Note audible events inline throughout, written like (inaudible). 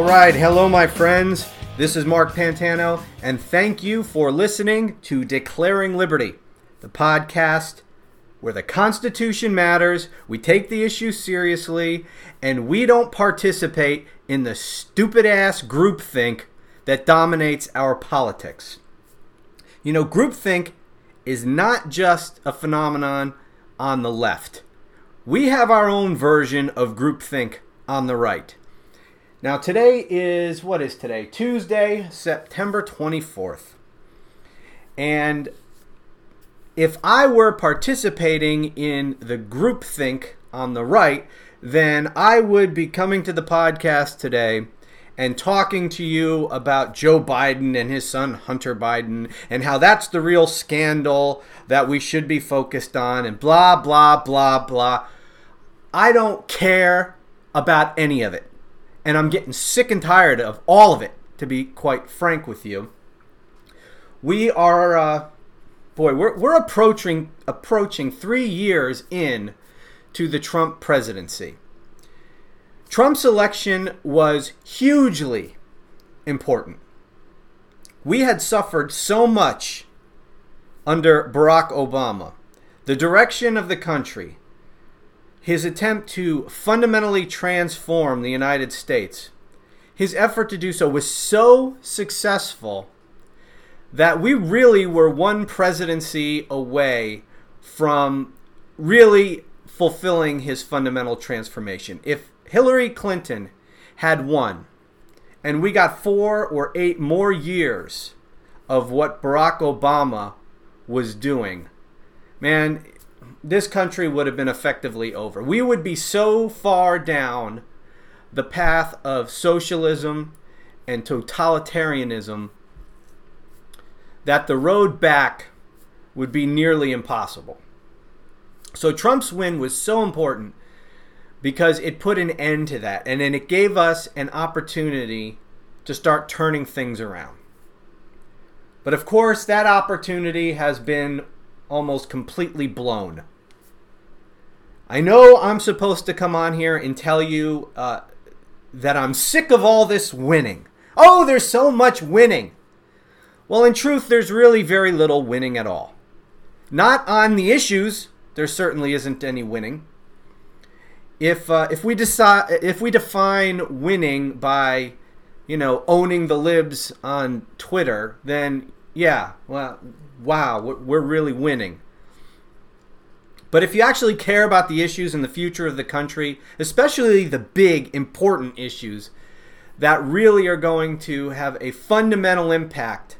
All right, hello, my friends. This is Mark Pantano, and thank you for listening to Declaring Liberty, the podcast where the Constitution matters, we take the issue seriously, and we don't participate in the stupid ass groupthink that dominates our politics. You know, groupthink is not just a phenomenon on the left. We have our own version of groupthink on the right. Now, today is what is today? Tuesday, September 24th. And if I were participating in the groupthink on the right, then I would be coming to the podcast today and talking to you about Joe Biden and his son Hunter Biden and how that's the real scandal that we should be focused on and blah, blah, blah, blah. I don't care about any of it and I'm getting sick and tired of all of it, to be quite frank with you. We are, uh, boy, we're, we're approaching approaching three years in to the Trump presidency. Trump's election was hugely important. We had suffered so much under Barack Obama. The direction of the country, his attempt to fundamentally transform the United States, his effort to do so was so successful that we really were one presidency away from really fulfilling his fundamental transformation. If Hillary Clinton had won, and we got four or eight more years of what Barack Obama was doing, man, this country would have been effectively over. We would be so far down the path of socialism and totalitarianism that the road back would be nearly impossible. So Trump's win was so important because it put an end to that and then it gave us an opportunity to start turning things around. But of course, that opportunity has been almost completely blown. I know I'm supposed to come on here and tell you uh, that I'm sick of all this winning. Oh, there's so much winning. Well, in truth, there's really very little winning at all. Not on the issues. There certainly isn't any winning. If uh, if we decide if we define winning by, you know, owning the libs on Twitter, then yeah, well, wow, we're really winning. But if you actually care about the issues and the future of the country, especially the big, important issues that really are going to have a fundamental impact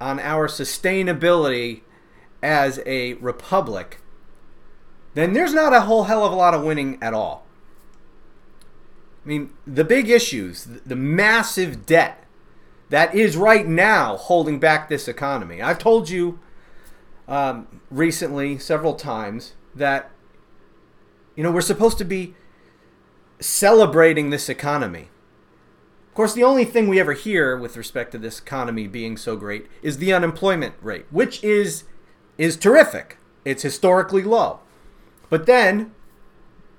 on our sustainability as a republic, then there's not a whole hell of a lot of winning at all. I mean, the big issues, the massive debt that is right now holding back this economy. I've told you um, recently several times that you know we're supposed to be celebrating this economy. Of course, the only thing we ever hear with respect to this economy being so great is the unemployment rate, which is is terrific. It's historically low. But then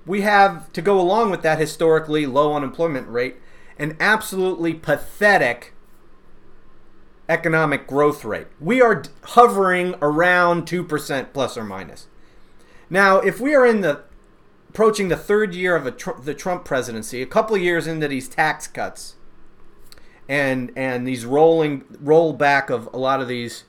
we have to go along with that historically low unemployment rate an absolutely pathetic economic growth rate. We are hovering around 2% plus or minus. Now, if we are in the approaching the third year of tr- the Trump presidency, a couple years into these tax cuts and and these rolling rollback of a lot of these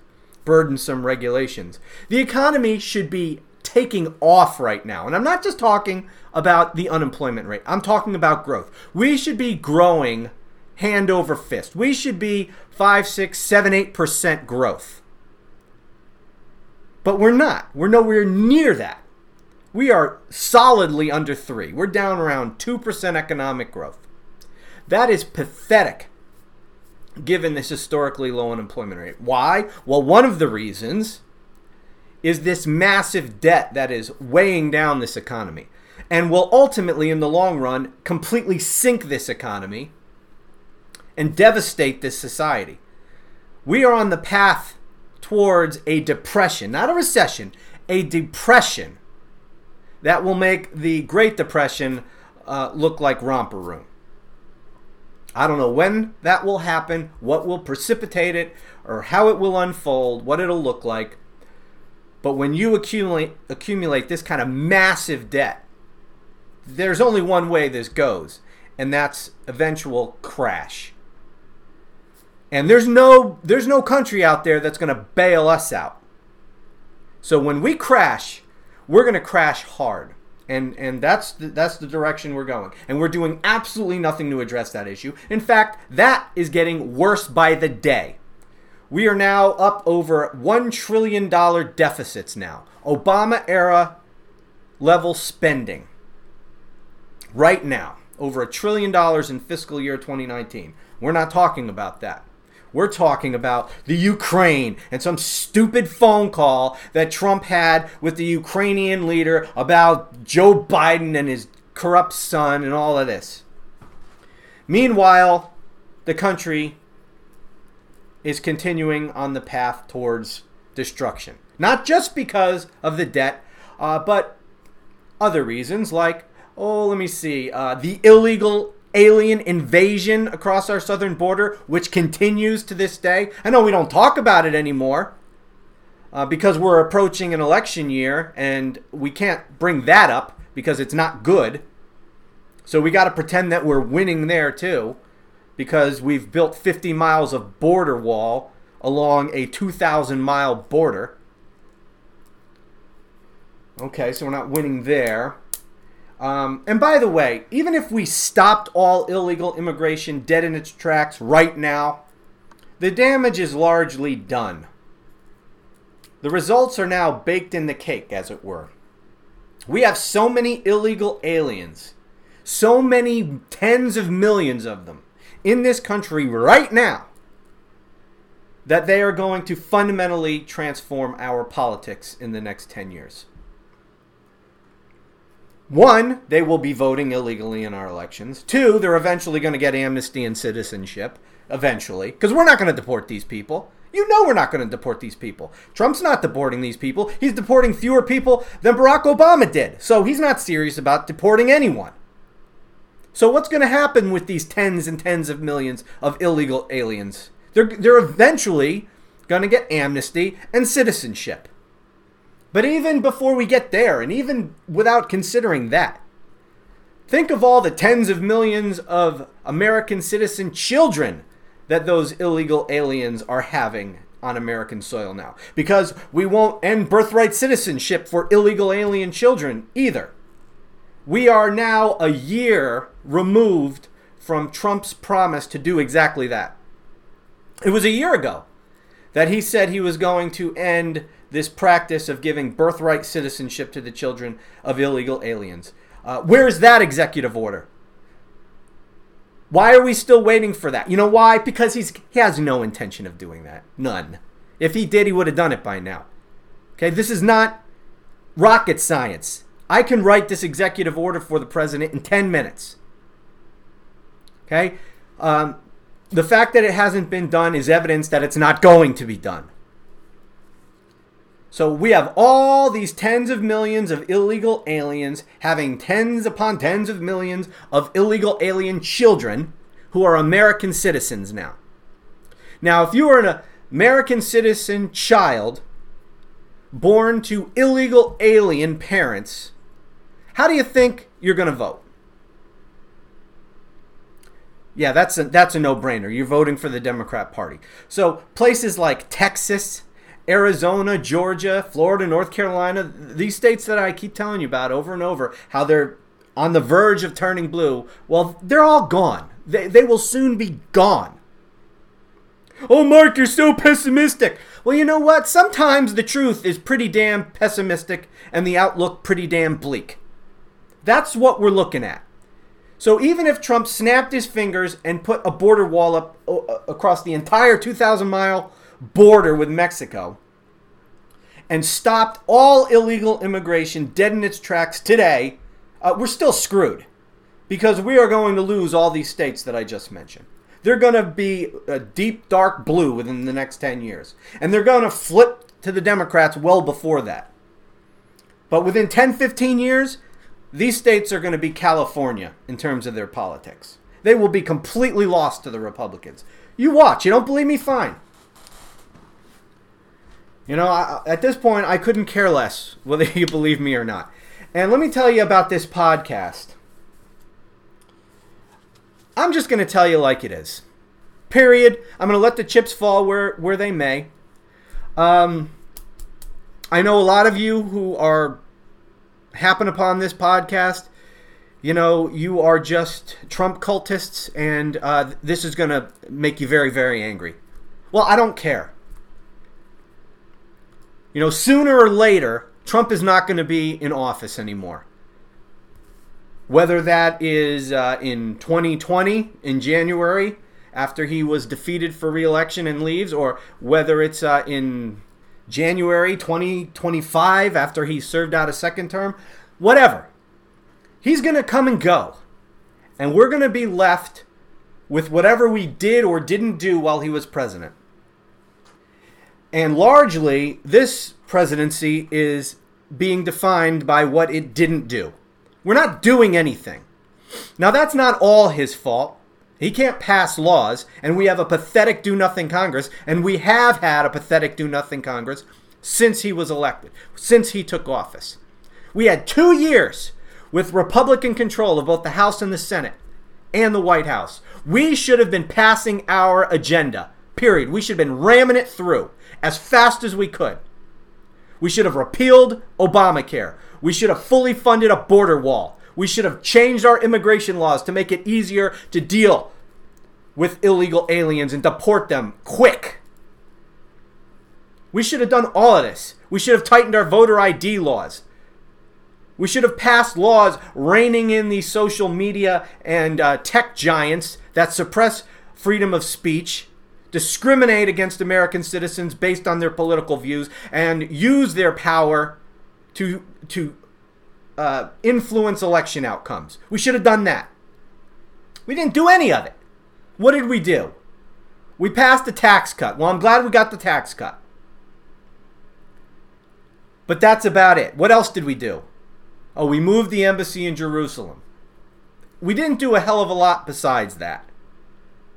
burdensome regulations, the economy should be taking off right now. And I'm not just talking about the unemployment rate. I'm talking about growth. We should be growing hand over fist. We should be 5, 6, 7, 8% growth. But we're not. We're nowhere near that. We are solidly under 3. We're down around 2% economic growth. That is pathetic given this historically low unemployment rate. Why? Well, one of the reasons is this massive debt that is weighing down this economy and will ultimately, in the long run, completely sink this economy and devastate this society. We are on the path towards a depression, not a recession, a depression that will make the Great Depression uh, look like romper room. I don't know when that will happen, what will precipitate it, or how it will unfold, what it'll look like. But when you accumulate accumulate this kind of massive debt, there's only one way this goes, and that's eventual crash. And there's no there's no country out there that's going to bail us out. So when we crash, we're going to crash hard. And and that's the, that's the direction we're going. And we're doing absolutely nothing to address that issue. In fact, that is getting worse by the day. We are now up over 1 trillion dollar deficits now. Obama era level spending. Right now, over a trillion dollars in fiscal year 2019. We're not talking about that. We're talking about the Ukraine and some stupid phone call that Trump had with the Ukrainian leader about Joe Biden and his corrupt son and all of this. Meanwhile, the country is continuing on the path towards destruction. Not just because of the debt, uh, but other reasons like, oh, let me see, uh, the illegal alien invasion across our southern border, which continues to this day. I know we don't talk about it anymore uh, because we're approaching an election year and we can't bring that up because it's not good. So we got to pretend that we're winning there too because we've built 50 miles of border wall along a 2,000 mile border. Okay, so we're not winning there. Um, and by the way, even if we stopped all illegal immigration dead in its tracks right now, the damage is largely done. The results are now baked in the cake, as it were. We have so many illegal aliens, so many tens of millions of them in this country right now, that they are going to fundamentally transform our politics in the next 10 years. One, they will be voting illegally in our elections. Two, they're eventually going to get amnesty and citizenship. Eventually. Because we're not going to deport these people. You know we're not going to deport these people. Trump's not deporting these people. He's deporting fewer people than Barack Obama did. So he's not serious about deporting anyone. So what's going to happen with these tens and tens of millions of illegal aliens? They're, they're eventually going to get amnesty and citizenship. But even before we get there, and even without considering that, think of all the tens of millions of American citizen children that those illegal aliens are having on American soil now. Because we won't end birthright citizenship for illegal alien children either. We are now a year removed from Trump's promise to do exactly that. It was a year ago that he said he was going to end this practice of giving birthright citizenship to the children of illegal aliens. Uh, where is that executive order? Why are we still waiting for that? You know why? Because he's he has no intention of doing that. None. If he did, he would have done it by now. Okay, this is not rocket science. I can write this executive order for the president in 10 minutes. Okay? Um, the fact that it hasn't been done is evidence that it's not going to be done. So we have all these tens of millions of illegal aliens having tens upon tens of millions of illegal alien children who are American citizens now. Now, if you are an American citizen child born to illegal alien parents, how do you think you're going to vote? Yeah, that's a, that's a no-brainer. You're voting for the Democrat Party. So places like Texas, Arizona, Georgia, Florida, North Carolina, these states that I keep telling you about over and over, how they're on the verge of turning blue, well, they're all gone. They, they will soon be gone. Oh, Mark, you're so pessimistic. Well, you know what? Sometimes the truth is pretty damn pessimistic and the outlook pretty damn bleak. That's what we're looking at. So even if Trump snapped his fingers and put a border wall up across the entire 2,000 mile border with Mexico and stopped all illegal immigration dead in its tracks today, uh, we're still screwed because we are going to lose all these states that I just mentioned. They're going to be a deep, dark blue within the next 10 years. And they're going to flip to the Democrats well before that. But within 10, 15 years, these states are going to be California in terms of their politics. They will be completely lost to the Republicans. You watch. You don't believe me? Fine. You know, I, at this point, I couldn't care less whether (laughs) you believe me or not. And let me tell you about this podcast. I'm just going to tell you like it is. Period. I'm going to let the chips fall where, where they may. Um, I know a lot of you who are happen upon this podcast. You know, you are just Trump cultists, and uh, this is going to make you very, very angry. Well, I don't care. You know, sooner or later, Trump is not going to be in office anymore. Whether that is uh, in 2020, in January, after he was defeated for reelection and leaves, or whether it's uh, in January 2025 after he served out a second term, whatever. He's going to come and go. And we're going to be left with whatever we did or didn't do while he was president. And largely, this presidency is being defined by what it didn't do. We're not doing anything. Now, that's not all his fault. He can't pass laws, and we have a pathetic do nothing Congress, and we have had a pathetic do nothing Congress since he was elected, since he took office. We had two years with Republican control of both the House and the Senate and the White House. We should have been passing our agenda, period. We should have been ramming it through as fast as we could. We should have repealed Obamacare. We should have fully funded a border wall. We should have changed our immigration laws to make it easier to deal with illegal aliens and deport them quick. We should have done all of this. We should have tightened our voter ID laws. We should have passed laws reining in the social media and uh, tech giants that suppress freedom of speech, discriminate against American citizens based on their political views, and use their power to to uh, influence election outcomes. We should have done that. We didn't do any of it. What did we do? We passed a tax cut. Well, I'm glad we got the tax cut. But that's about it. What else did we do? Oh, we moved the embassy in Jerusalem. We didn't do a hell of a lot besides that.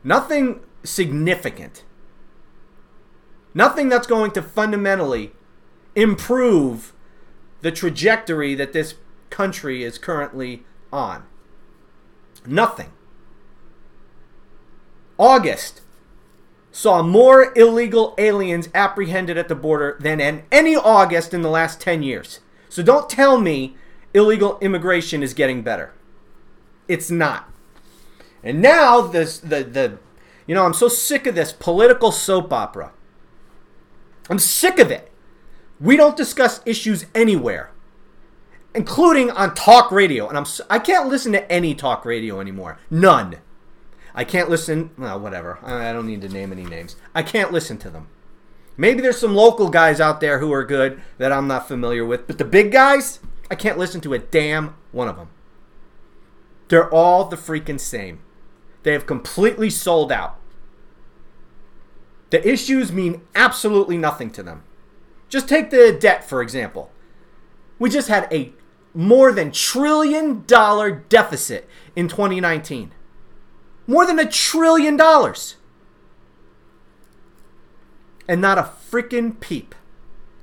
Nothing significant. Nothing that's going to fundamentally improve the trajectory that this country is currently on. Nothing. August saw more illegal aliens apprehended at the border than in any August in the last 10 years. So don't tell me illegal immigration is getting better. It's not. And now this the the you know, I'm so sick of this political soap opera. I'm sick of it. We don't discuss issues anywhere, including on talk radio. And I'm I can't listen to any talk radio anymore. None. I can't listen. Well, whatever. I don't need to name any names. I can't listen to them. Maybe there's some local guys out there who are good that I'm not familiar with, but the big guys, I can't listen to a damn one of them. They're all the freaking same. They have completely sold out. The issues mean absolutely nothing to them. Just take the debt, for example. We just had a more than trillion dollar deficit in 2019. More than a trillion dollars. And not a freaking peep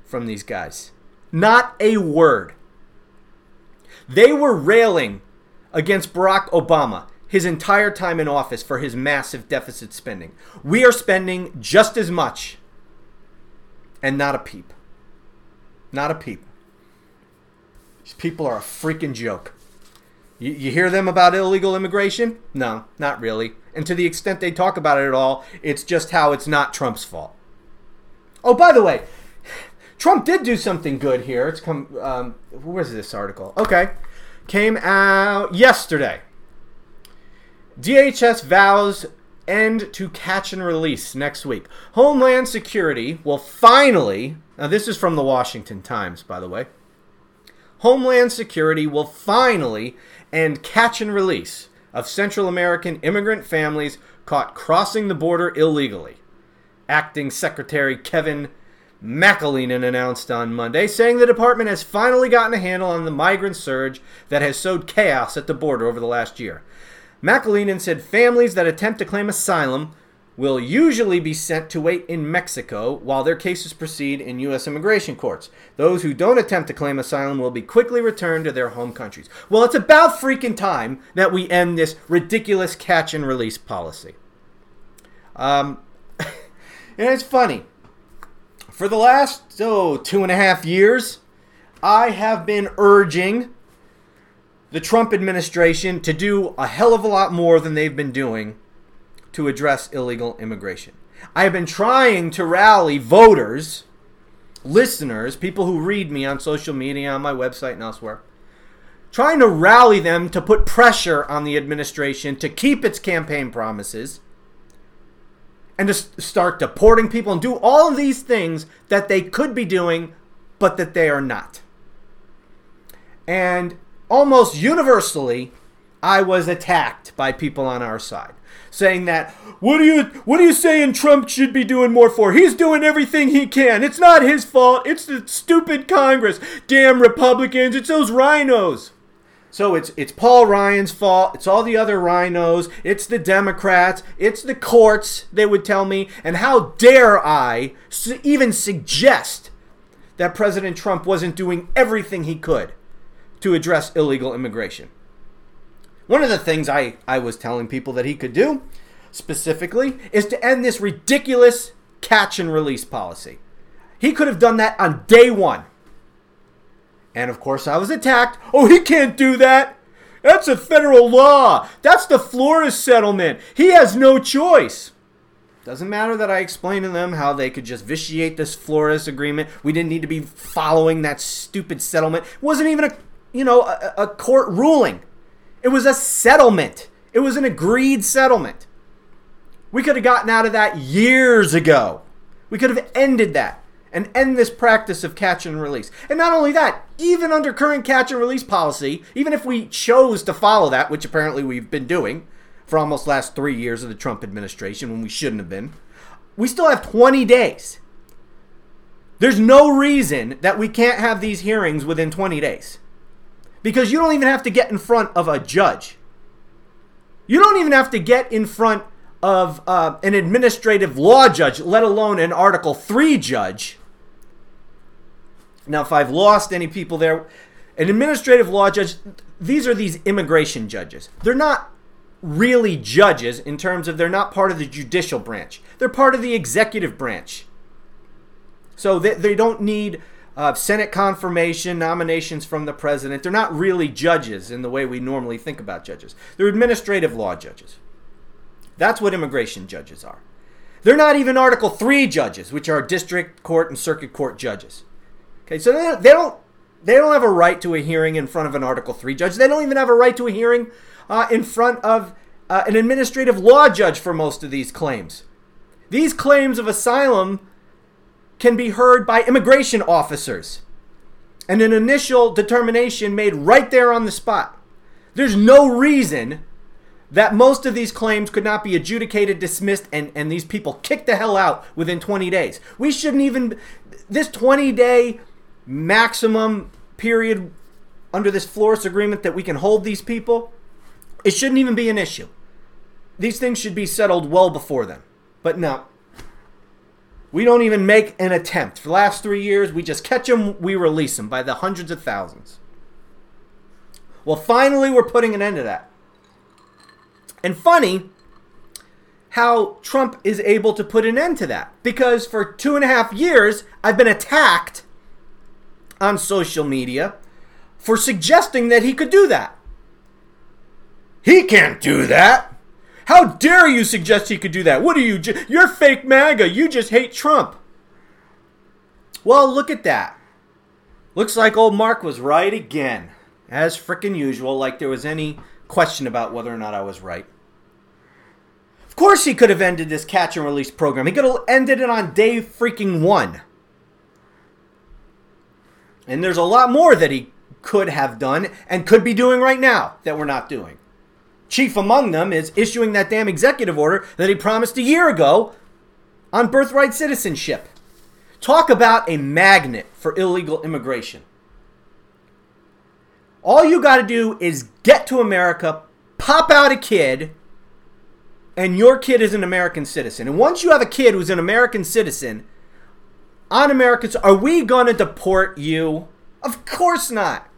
from these guys. Not a word. They were railing against Barack Obama his entire time in office for his massive deficit spending. We are spending just as much and not a peep. Not a peep. These people are a freaking joke. You, you hear them about illegal immigration? No, not really. And to the extent they talk about it at all, it's just how it's not Trump's fault. Oh, by the way, Trump did do something good here. It's come. Um, where's this article? Okay, came out yesterday. DHS vows end to catch and release next week. Homeland Security will finally. Now, this is from the Washington Times, by the way. Homeland Security will finally end catch and release of Central American immigrant families caught crossing the border illegally. Acting Secretary Kevin McAleenan announced on Monday, saying the department has finally gotten a handle on the migrant surge that has sowed chaos at the border over the last year. McAleenan said families that attempt to claim asylum will usually be sent to wait in Mexico while their cases proceed in U.S. immigration courts. Those who don't attempt to claim asylum will be quickly returned to their home countries. Well, it's about freaking time that we end this ridiculous catch and release policy. Um, (laughs) and it's funny. For the last, oh, two and a half years, I have been urging the Trump administration to do a hell of a lot more than they've been doing to address illegal immigration. I have been trying to rally voters, listeners, people who read me on social media, on my website, and elsewhere, trying to rally them to put pressure on the administration to keep its campaign promises and to start deporting people and do all of these things that they could be doing, but that they are not. And almost universally, I was attacked by people on our side saying that what are you what are you saying Trump should be doing more for? He's doing everything he can. It's not his fault. It's the stupid Congress. Damn Republicans. It's those RINOs. So it's it's Paul Ryan's fault. It's all the other RINOs. It's the Democrats. It's the courts. They would tell me. And how dare I even suggest that President Trump wasn't doing everything he could to address illegal immigration? One of the things I, I was telling people that he could do specifically is to end this ridiculous catch and release policy. He could have done that on day one. And of course, I was attacked. Oh, he can't do that. That's a federal law. That's the Flores settlement. He has no choice. Doesn't matter that I explained to them how they could just vitiate this Flores agreement. We didn't need to be following that stupid settlement. It wasn't even a, you know, a, a court ruling. It was a settlement. It was an agreed settlement. We could have gotten out of that years ago. We could have ended that and end this practice of catch and release. And not only that, even under current catch and release policy, even if we chose to follow that, which apparently we've been doing for almost last 3 years of the Trump administration when we shouldn't have been, we still have 20 days. There's no reason that we can't have these hearings within 20 days because you don't even have to get in front of a judge. You don't even have to get in front of uh, an administrative law judge, let alone an Article 3 judge. Now, if I've lost any people there, an administrative law judge, these are these immigration judges. They're not really judges in terms of they're not part of the judicial branch, they're part of the executive branch. So they, they don't need uh, Senate confirmation, nominations from the president. They're not really judges in the way we normally think about judges. They're administrative law judges. That's what immigration judges are. They're not even Article 3 judges, which are district court and circuit court judges. Okay, so they, they don't they don't have a right to a hearing in front of an Article 3 judge. They don't even have a right to a hearing uh, in front of uh, an administrative law judge for most of these claims. These claims of asylum can be heard by immigration officers and an initial determination made right there on the spot. There's no reason that most of these claims could not be adjudicated, dismissed, and, and these people kicked the hell out within 20 days. We shouldn't even, this 20 day maximum period under this Flores agreement that we can hold these people, it shouldn't even be an issue. These things should be settled well before then. But no, we don't even make an attempt. For the last three years, we just catch them, we release them by the hundreds of thousands. Well, finally, we're putting an end to that. And funny how Trump is able to put an end to that. Because for two and a half years, I've been attacked on social media for suggesting that he could do that. He can't do that. How dare you suggest he could do that? What are you? You're fake MAGA. You just hate Trump. Well, look at that. Looks like old Mark was right again. As frickin' usual, like there was any question about whether or not I was right. Of course, he could have ended this catch and release program. He could have ended it on day freaking one. And there's a lot more that he could have done and could be doing right now that we're not doing. Chief among them is issuing that damn executive order that he promised a year ago on birthright citizenship. Talk about a magnet for illegal immigration. All you got to do is get to America, pop out a kid and your kid is an American citizen. And once you have a kid who's an American citizen on Americans, are we going to deport you? Of course not.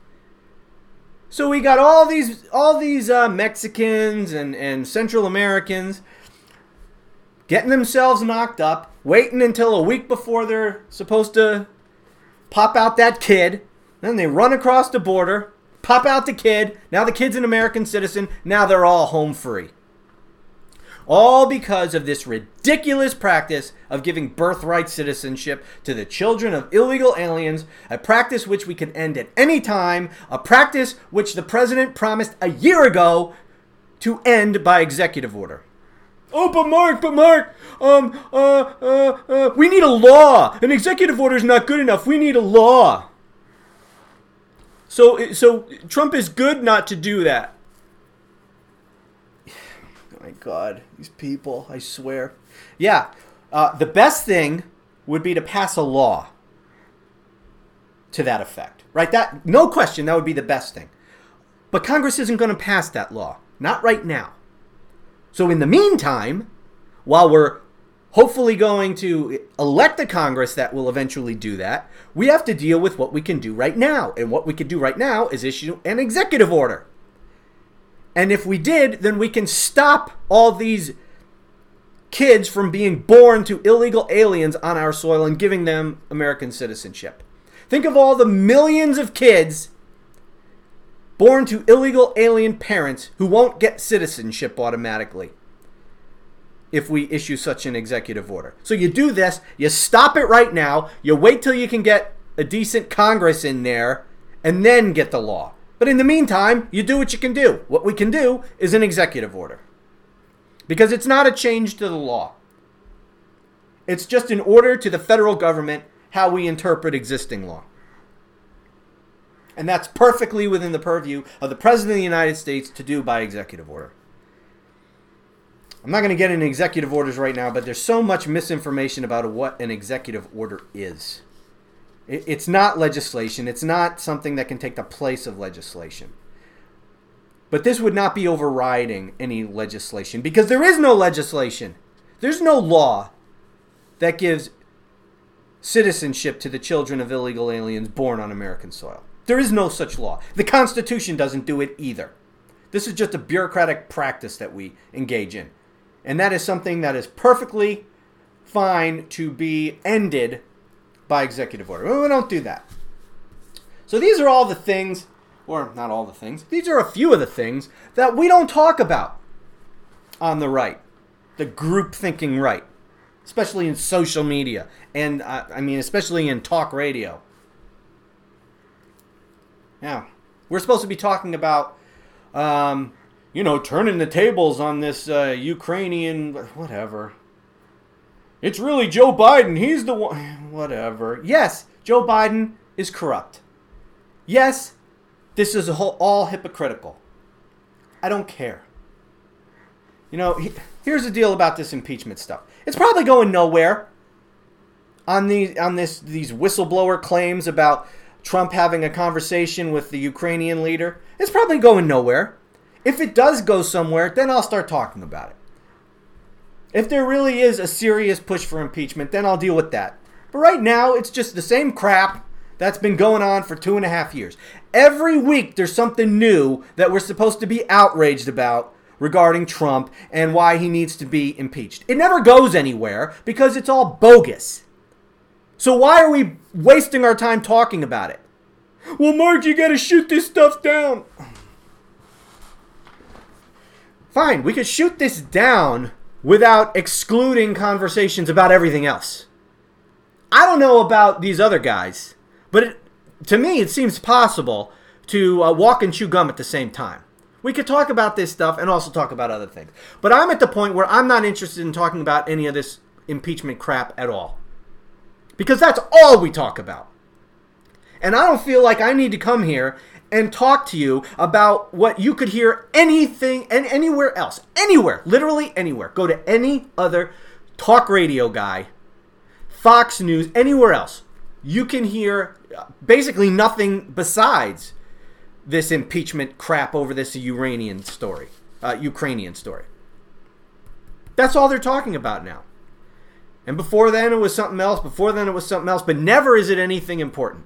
So we got all these all these uh, Mexicans and, and Central Americans getting themselves knocked up, waiting until a week before they're supposed to pop out that kid. Then they run across the border, pop out the kid. Now the kid's an American citizen. Now they're all home free. All because of this ridiculous practice of giving birthright citizenship to the children of illegal aliens, a practice which we can end at any time, a practice which the president promised a year ago to end by executive order. Oh, but Mark, but Mark, um, uh, uh, uh, we need a law. An executive order is not good enough. We need a law. So, so Trump is good not to do that. God, these people! I swear. Yeah, uh, the best thing would be to pass a law to that effect, right? That no question, that would be the best thing. But Congress isn't going to pass that law, not right now. So, in the meantime, while we're hopefully going to elect a Congress that will eventually do that, we have to deal with what we can do right now. And what we can do right now is issue an executive order. And if we did, then we can stop all these kids from being born to illegal aliens on our soil and giving them American citizenship. Think of all the millions of kids born to illegal alien parents who won't get citizenship automatically if we issue such an executive order. So you do this, you stop it right now, you wait till you can get a decent Congress in there, and then get the law. But in the meantime, you do what you can do. What we can do is an executive order. Because it's not a change to the law. It's just an order to the federal government how we interpret existing law. And that's perfectly within the purview of the President of the United States to do by executive order. I'm not going to get into executive orders right now, but there's so much misinformation about what an executive order is. It's not legislation, it's not something that can take the place of legislation. But this would not be overriding any legislation because there is no legislation. There's no law that gives citizenship to the children of illegal aliens born on American soil. There is no such law. The Constitution doesn't do it either. This is just a bureaucratic practice that we engage in. And that is something that is perfectly fine to be ended by executive order. We don't do that. So these are all the things, or not all the things, these are a few of the things that we don't talk about on the right, the group thinking right, especially in social media, and uh, I mean, especially in talk radio. Now, we're supposed to be talking about, um, you know, turning the tables on this uh, Ukrainian, whatever. It's really Joe Biden. He's the one. Whatever. Yes, Joe Biden is corrupt. Yes, this is all hypocritical. I don't care. You know, he, here's the deal about this impeachment stuff. It's probably going nowhere. On these on this these whistleblower claims about Trump having a conversation with the Ukrainian leader, it's probably going nowhere. If it does go somewhere, then I'll start talking about it. If there really is a serious push for impeachment, then I'll deal with that. But right now, it's just the same crap that's been going on for two and a half years. Every week, there's something new that we're supposed to be outraged about regarding Trump and why he needs to be impeached. It never goes anywhere because it's all bogus. So why are we wasting our time talking about it? Well, Mark, you gotta shoot this stuff down. Fine, we could shoot this down without excluding conversations about everything else. I don't know about these other guys, but it, to me, it seems possible to uh, walk and chew gum at the same time. We could talk about this stuff and also talk about other things. But I'm at the point where I'm not interested in talking about any of this impeachment crap at all because that's all we talk about. And I don't feel like I need to come here and talk to you about what you could hear anything and anywhere else. Anywhere, literally anywhere. Go to any other talk radio guy, Fox News, anywhere else. You can hear basically nothing besides this impeachment crap over this Uranian story. uh, Ukrainian story. That's all they're talking about now. And before then, it was something else. Before then, it was something else. But never is it anything important.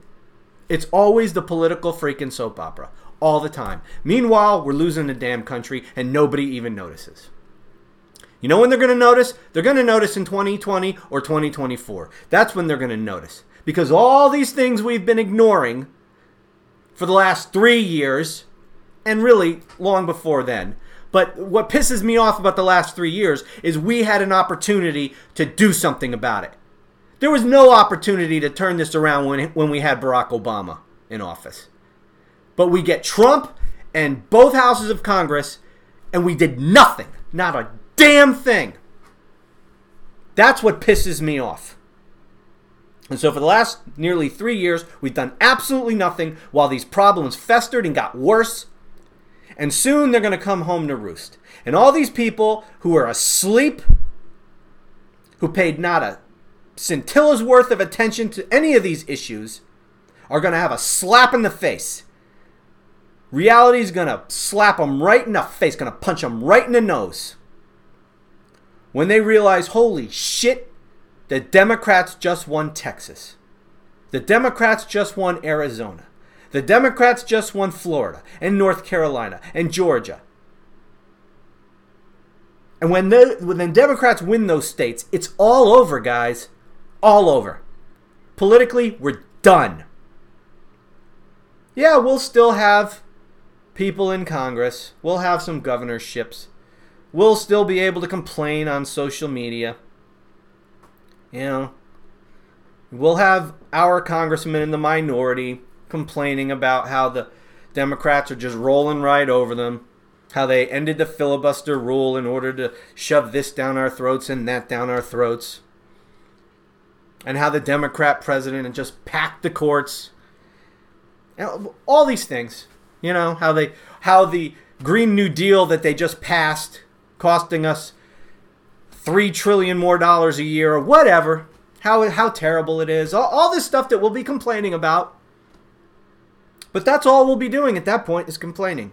It's always the political freaking soap opera, all the time. Meanwhile, we're losing the damn country, and nobody even notices. You know when they're going to notice? They're going to notice in 2020 or 2024. That's when they're going to notice. Because all these things we've been ignoring for the last three years, and really long before then, but what pisses me off about the last three years is we had an opportunity to do something about it. There was no opportunity to turn this around when, when we had Barack Obama in office. But we get Trump and both houses of Congress, and we did nothing. Not a damn thing. That's what pisses me off. And so, for the last nearly three years, we've done absolutely nothing while these problems festered and got worse and soon they're going to come home to roost. And all these people who are asleep, who paid not a scintilla's worth of attention to any of these issues, are going to have a slap in the face. Reality is going to slap them right in the face, going to punch them right in the nose. When they realize, holy shit, the Democrats just won Texas. The Democrats just won Arizona. The Democrats just won Florida and North Carolina and Georgia. And when the when the Democrats win those states, it's all over, guys. All over. Politically, we're done. Yeah, we'll still have people in Congress. We'll have some governorships. We'll still be able to complain on social media. You know, we'll have our congressmen in the minority complaining about how the Democrats are just rolling right over them, how they ended the filibuster rule in order to shove this down our throats and that down our throats, and how the Democrat president and just packed the courts. All these things, you know, how they how the Green New Deal that they just passed costing us three trillion more dollars a year or whatever. How how terrible it is. All, all this stuff that we'll be complaining about but that's all we'll be doing at that point is complaining.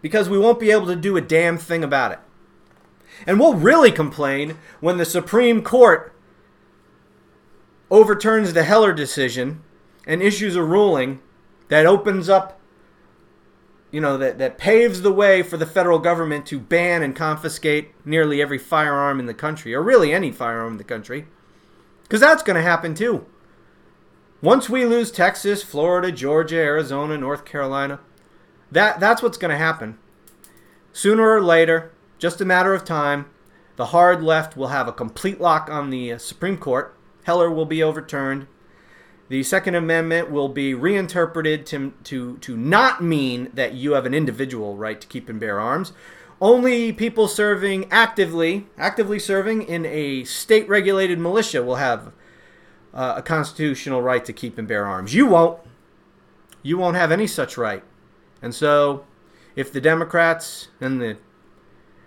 Because we won't be able to do a damn thing about it. And we'll really complain when the Supreme Court overturns the Heller decision and issues a ruling that opens up, you know, that, that paves the way for the federal government to ban and confiscate nearly every firearm in the country, or really any firearm in the country. Because that's going to happen too. Once we lose Texas, Florida, Georgia, Arizona, North Carolina, that that's what's going to happen. Sooner or later, just a matter of time, the hard left will have a complete lock on the uh, Supreme Court. Heller will be overturned. The Second Amendment will be reinterpreted to, to, to not mean that you have an individual right to keep and bear arms. Only people serving actively, actively serving in a state regulated militia will have uh, a constitutional right to keep and bear arms. You won't. You won't have any such right. And so, if the Democrats and the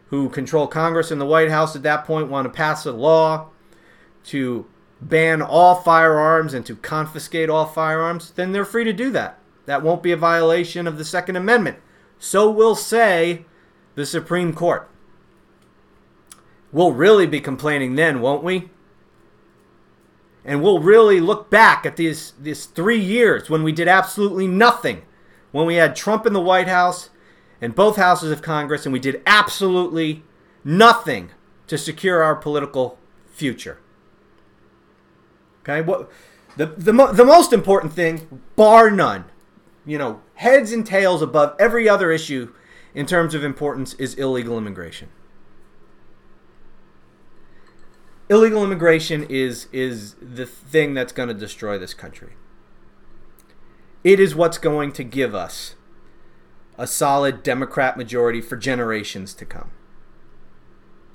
who control Congress and the White House at that point want to pass a law to ban all firearms and to confiscate all firearms, then they're free to do that. That won't be a violation of the Second Amendment. So will say the Supreme Court. We'll really be complaining then, won't we? and we'll really look back at these these three years when we did absolutely nothing, when we had Trump in the White House and both houses of Congress, and we did absolutely nothing to secure our political future. Okay, what the the the most important thing, bar none, you know, heads and tails above every other issue in terms of importance, is illegal immigration. illegal immigration is is the thing that's going to destroy this country. It is what's going to give us a solid Democrat majority for generations to come.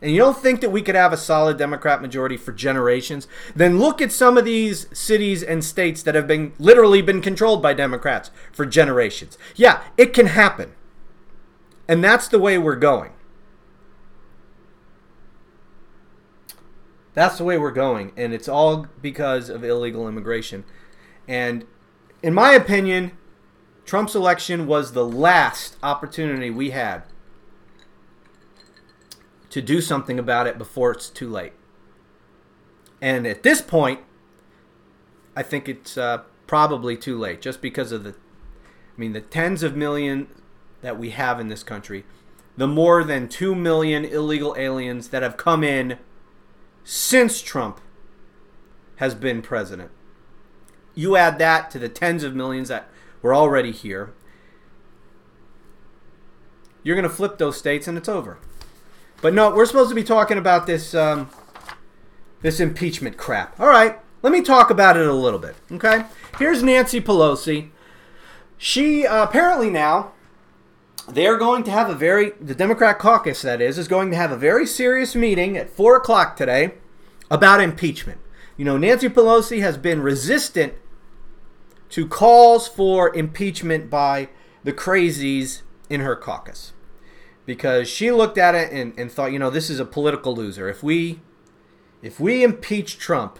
And you don't think that we could have a solid Democrat majority for generations? Then look at some of these cities and states that have been literally been controlled by Democrats for generations. Yeah, it can happen. And that's the way we're going. That's the way we're going, and it's all because of illegal immigration. And in my opinion, Trump's election was the last opportunity we had to do something about it before it's too late. And at this point, I think it's uh, probably too late just because of the, I mean, the tens of millions that we have in this country, the more than 2 million illegal aliens that have come in since Trump has been president. You add that to the tens of millions that were already here. You're going to flip those states and it's over. But no, we're supposed to be talking about this um, this impeachment crap. All right, let me talk about it a little bit. Okay, here's Nancy Pelosi. She uh, apparently now they are going to have a very the Democrat caucus that is is going to have a very serious meeting at four o'clock today about impeachment. You know, Nancy Pelosi has been resistant to calls for impeachment by the crazies in her caucus because she looked at it and, and thought, you know, this is a political loser. If we if we impeach Trump,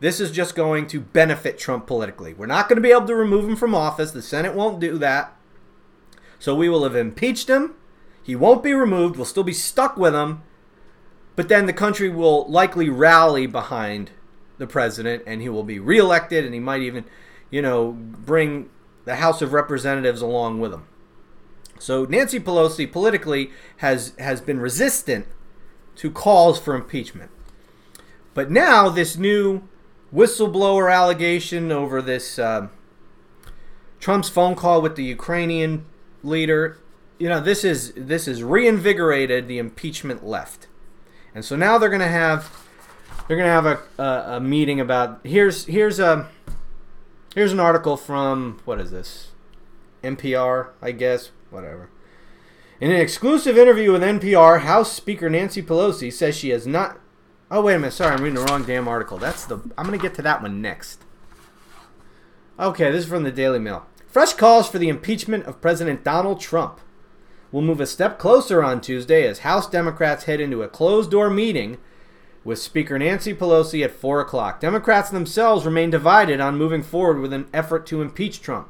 this is just going to benefit Trump politically. We're not going to be able to remove him from office. The Senate won't do that. So we will have impeached him. He won't be removed. We'll still be stuck with him. But then the country will likely rally behind the president and he will be reelected and he might even, you know, bring the House of Representatives along with him. So Nancy Pelosi politically has has been resistant to calls for impeachment. But now this new whistleblower allegation over this uh, Trump's phone call with the Ukrainian leader, you know, this is this is reinvigorated the impeachment left, and so now they're going to have they're going to have a, a, a meeting about here's here's a here's an article from what is this? NPR I guess whatever. In an exclusive interview with NPR, House Speaker Nancy Pelosi says she has not. Oh wait a minute, sorry, I'm reading the wrong damn article. That's the. I'm gonna get to that one next. Okay, this is from the Daily Mail. Fresh calls for the impeachment of President Donald Trump will move a step closer on Tuesday as House Democrats head into a closed door meeting with Speaker Nancy Pelosi at 4 o'clock. Democrats themselves remain divided on moving forward with an effort to impeach Trump.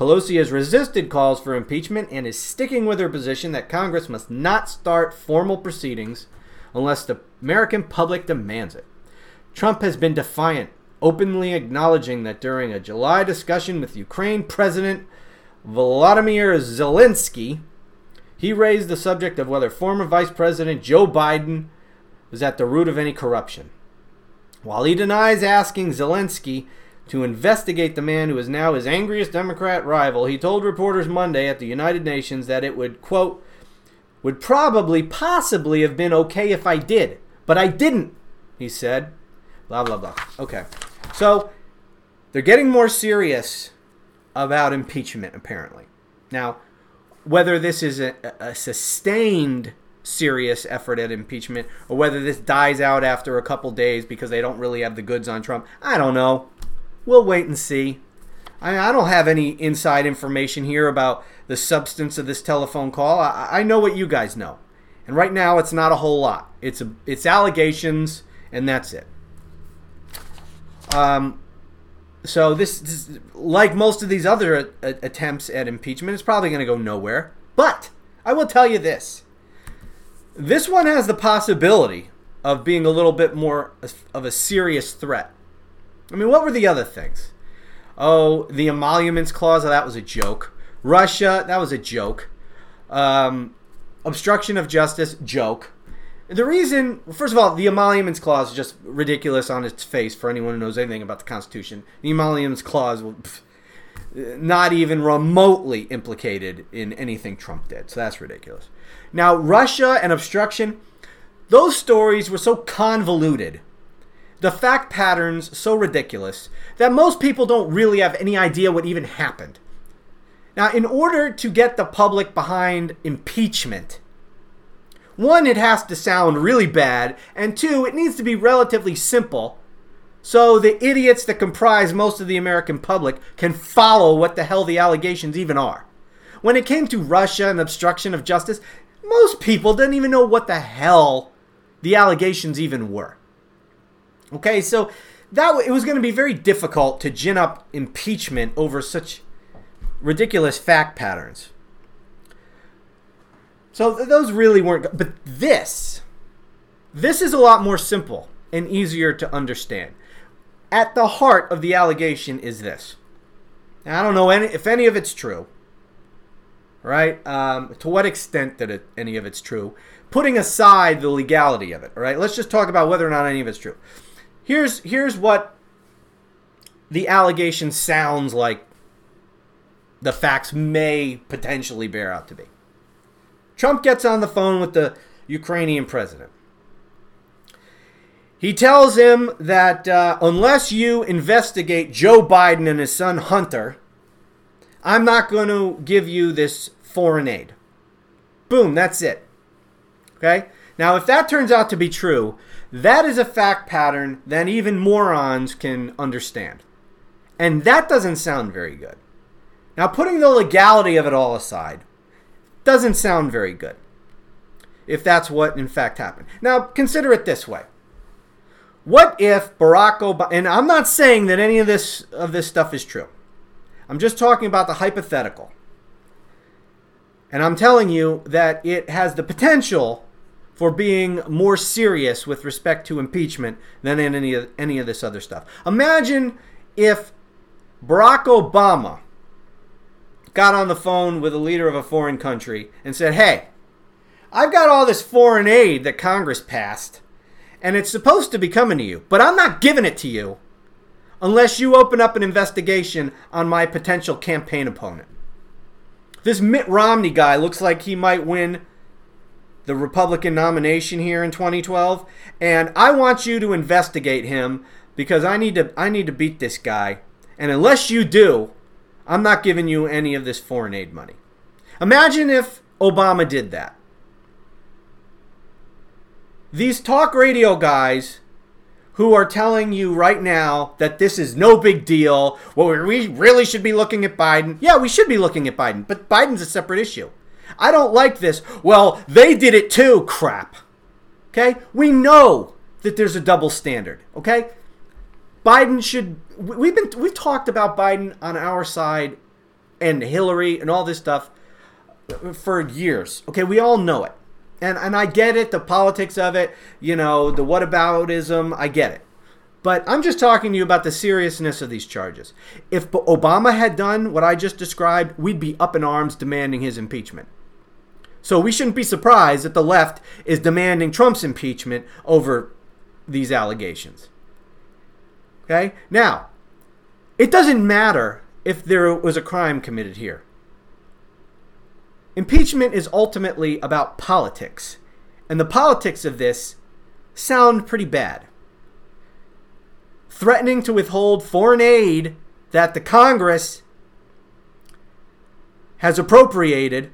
Pelosi has resisted calls for impeachment and is sticking with her position that Congress must not start formal proceedings unless the American public demands it. Trump has been defiant, openly acknowledging that during a July discussion with Ukraine President Volodymyr Zelensky, he raised the subject of whether former Vice President Joe Biden was at the root of any corruption. While he denies asking Zelensky to investigate the man who is now his angriest Democrat rival, he told reporters Monday at the United Nations that it would, quote, would probably, possibly have been okay if I did, but I didn't, he said. Blah, blah, blah. Okay. So they're getting more serious about impeachment, apparently. Now, whether this is a, a sustained serious effort at impeachment or whether this dies out after a couple days because they don't really have the goods on Trump, I don't know we'll wait and see. I, I don't have any inside information here about the substance of this telephone call. I, I know what you guys know, and right now it's not a whole lot. It's a, it's allegations, and that's it. Um, so this, this, like most of these other a, attempts at impeachment, it's probably going to go nowhere. But I will tell you this: this one has the possibility of being a little bit more of a serious threat. I mean, what were the other things? Oh, the emoluments clause. That was a joke. Russia. That was a joke. Um, obstruction of justice. Joke. The reason, first of all, the emoluments clause is just ridiculous on its face for anyone who knows anything about the Constitution. The emoluments clause will. Pff, not even remotely implicated in anything Trump did. So that's ridiculous. Now, Russia and obstruction, those stories were so convoluted the fact patterns so ridiculous that most people don't really have any idea what even happened. Now, in order to get the public behind impeachment, one, it has to sound really bad, and two, it needs to be relatively simple so the idiots that comprise most of the American public can follow what the hell the allegations even are. When it came to Russia and obstruction of justice, most people didn't even know what the hell the allegations even were. Okay, so that it was going to be very difficult to gin up impeachment over such ridiculous fact patterns. So those really weren't. But this, this is a lot more simple and easier to understand. At the heart of the allegation is this. Now, I don't know any, if any of it's true. Right? Um, to what extent that it, any of it's true? Putting aside the legality of it. All right. Let's just talk about whether or not any of it's true. Here's here's what the allegation sounds like. The facts may potentially bear out to be. Trump gets on the phone with the Ukrainian president. He tells him that uh, unless you investigate Joe Biden and his son Hunter, I'm not going to give you this foreign aid. Boom, that's it. Okay? Now, if that turns out to be true, that is a fact pattern that even morons can understand. And that doesn't sound very good. Now, putting the legality of it all aside, doesn't sound very good. If that's what in fact happened. Now, consider it this way. What if Barack Obama and I'm not saying that any of this of this stuff is true. I'm just talking about the hypothetical. And I'm telling you that it has the potential for being more serious with respect to impeachment than in any of, any of this other stuff. Imagine if Barack Obama got on the phone with a leader of a foreign country and said, Hey, I've got all this foreign aid that Congress passed, and it's supposed to be coming to you, but I'm not giving it to you unless you open up an investigation on my potential campaign opponent. This Mitt Romney guy looks like he might win the Republican nomination here in 2012, and I want you to investigate him because I need to I need to beat this guy. And unless you do, I'm not giving you any of this foreign aid money. Imagine if Obama did that. These talk radio guys who are telling you right now that this is no big deal, well, we really should be looking at Biden. Yeah, we should be looking at Biden, but Biden's a separate issue. I don't like this. Well, they did it too, crap. Okay? We know that there's a double standard, okay? Biden should we've been we've talked about Biden on our side and Hillary and all this stuff for years. Okay, we all know it. And and I get it, the politics of it, you know, the whataboutism, I get it. But I'm just talking to you about the seriousness of these charges. If Obama had done what I just described, we'd be up in arms demanding his impeachment. So we shouldn't be surprised that the left is demanding Trump's impeachment over these allegations. Okay? Now, it doesn't matter if there was a crime committed here. Impeachment is ultimately about politics. And the politics of this sound pretty bad. Threatening to withhold foreign aid that the Congress has appropriated,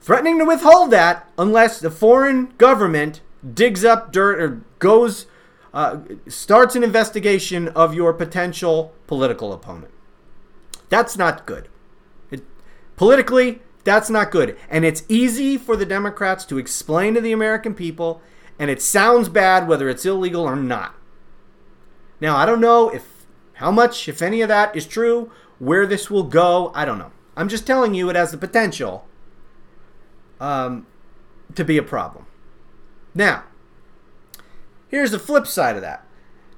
threatening to withhold that unless the foreign government digs up dirt or goes uh, starts an investigation of your potential political opponent. That's not good. It, politically, that's not good. And it's easy for the Democrats to explain to the American people, and it sounds bad whether it's illegal or not. Now, I don't know if how much, if any of that is true, where this will go, I don't know. I'm just telling you it has the potential um, to be a problem. Now, Here's the flip side of that.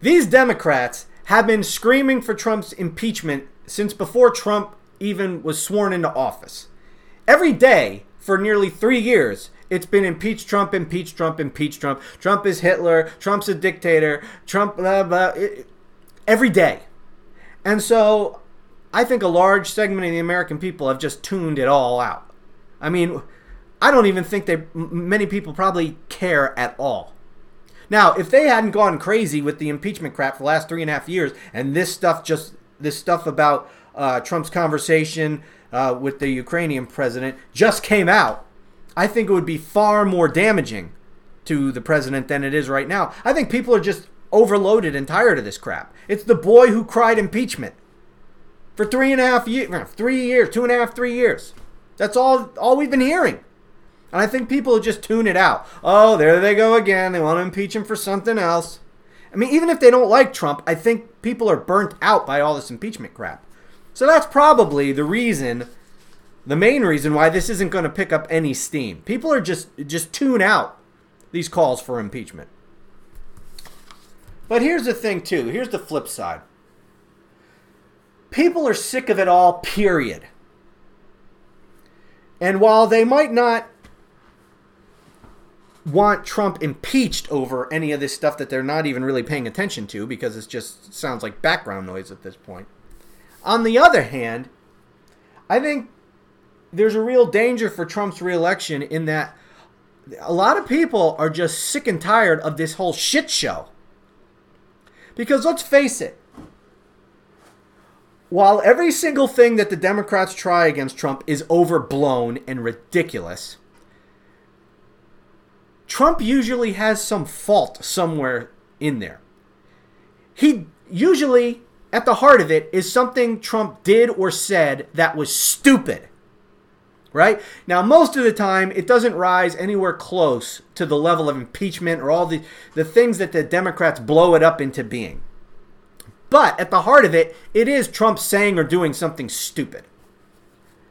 These Democrats have been screaming for Trump's impeachment since before Trump even was sworn into office. Every day for nearly three years, it's been impeach Trump, impeach Trump, impeach Trump. Trump is Hitler. Trump's a dictator. Trump, blah, blah. every day. And so I think a large segment of the American people have just tuned it all out. I mean, I don't even think they, many people probably care at all. Now, if they hadn't gone crazy with the impeachment crap for the last three and a half years, and this stuff just this stuff about uh, Trump's conversation uh, with the Ukrainian president just came out, I think it would be far more damaging to the president than it is right now. I think people are just overloaded and tired of this crap. It's the boy who cried impeachment for three and a half years, three years, two and a half, three years. That's all all we've been hearing. And I think people just tune it out. Oh, there they go again. They want to impeach him for something else. I mean, even if they don't like Trump, I think people are burnt out by all this impeachment crap. So that's probably the reason the main reason why this isn't going to pick up any steam. People are just just tune out these calls for impeachment. But here's the thing too. Here's the flip side. People are sick of it all, period. And while they might not want Trump impeached over any of this stuff that they're not even really paying attention to because it just sounds like background noise at this point. On the other hand, I think there's a real danger for Trump's reelection in that a lot of people are just sick and tired of this whole shit show. Because let's face it, while every single thing that the Democrats try against Trump is overblown and ridiculous, Trump usually has some fault somewhere in there. He usually, at the heart of it, is something Trump did or said that was stupid. Right? Now, most of the time, it doesn't rise anywhere close to the level of impeachment or all the, the things that the Democrats blow it up into being. But at the heart of it, it is Trump saying or doing something stupid.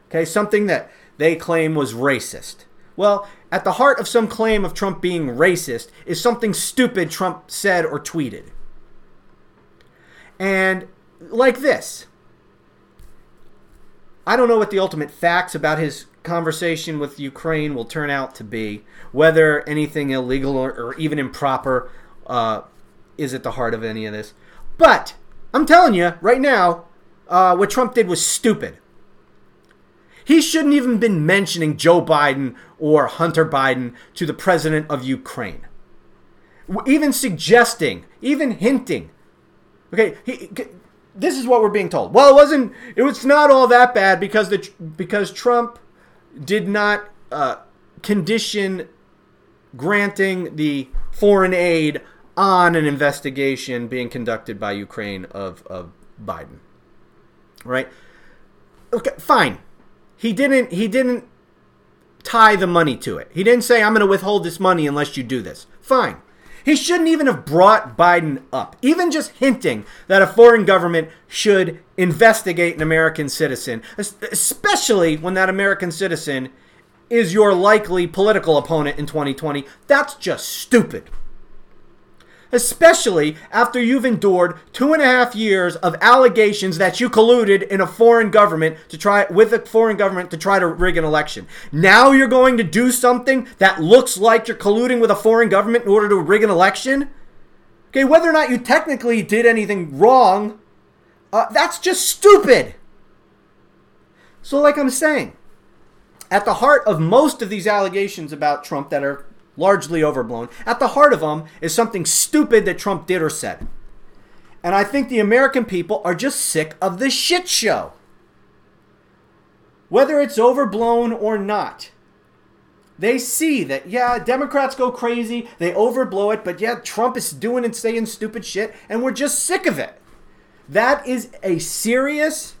Okay, something that they claim was racist. Well, at the heart of some claim of Trump being racist is something stupid Trump said or tweeted. And like this I don't know what the ultimate facts about his conversation with Ukraine will turn out to be, whether anything illegal or, or even improper uh, is at the heart of any of this. But I'm telling you right now, uh, what Trump did was stupid. He shouldn't even been mentioning Joe Biden or Hunter Biden to the president of Ukraine. Even suggesting, even hinting. Okay, he, this is what we're being told. Well, it wasn't. It was not all that bad because the because Trump did not uh, condition granting the foreign aid on an investigation being conducted by Ukraine of, of Biden. Right? Okay, fine. He didn't he didn't tie the money to it. He didn't say I'm going to withhold this money unless you do this. Fine. He shouldn't even have brought Biden up. Even just hinting that a foreign government should investigate an American citizen, especially when that American citizen is your likely political opponent in 2020. That's just stupid especially after you've endured two and a half years of allegations that you colluded in a foreign government to try with a foreign government to try to rig an election. Now you're going to do something that looks like you're colluding with a foreign government in order to rig an election. Okay, whether or not you technically did anything wrong, uh, that's just stupid. So, like I'm saying, at the heart of most of these allegations about Trump that are largely overblown. At the heart of them is something stupid that Trump did or said. And I think the American people are just sick of this shit show. Whether it's overblown or not, they see that, yeah, Democrats go crazy, they overblow it, but yeah, Trump is doing and saying stupid shit, and we're just sick of it. That is a serious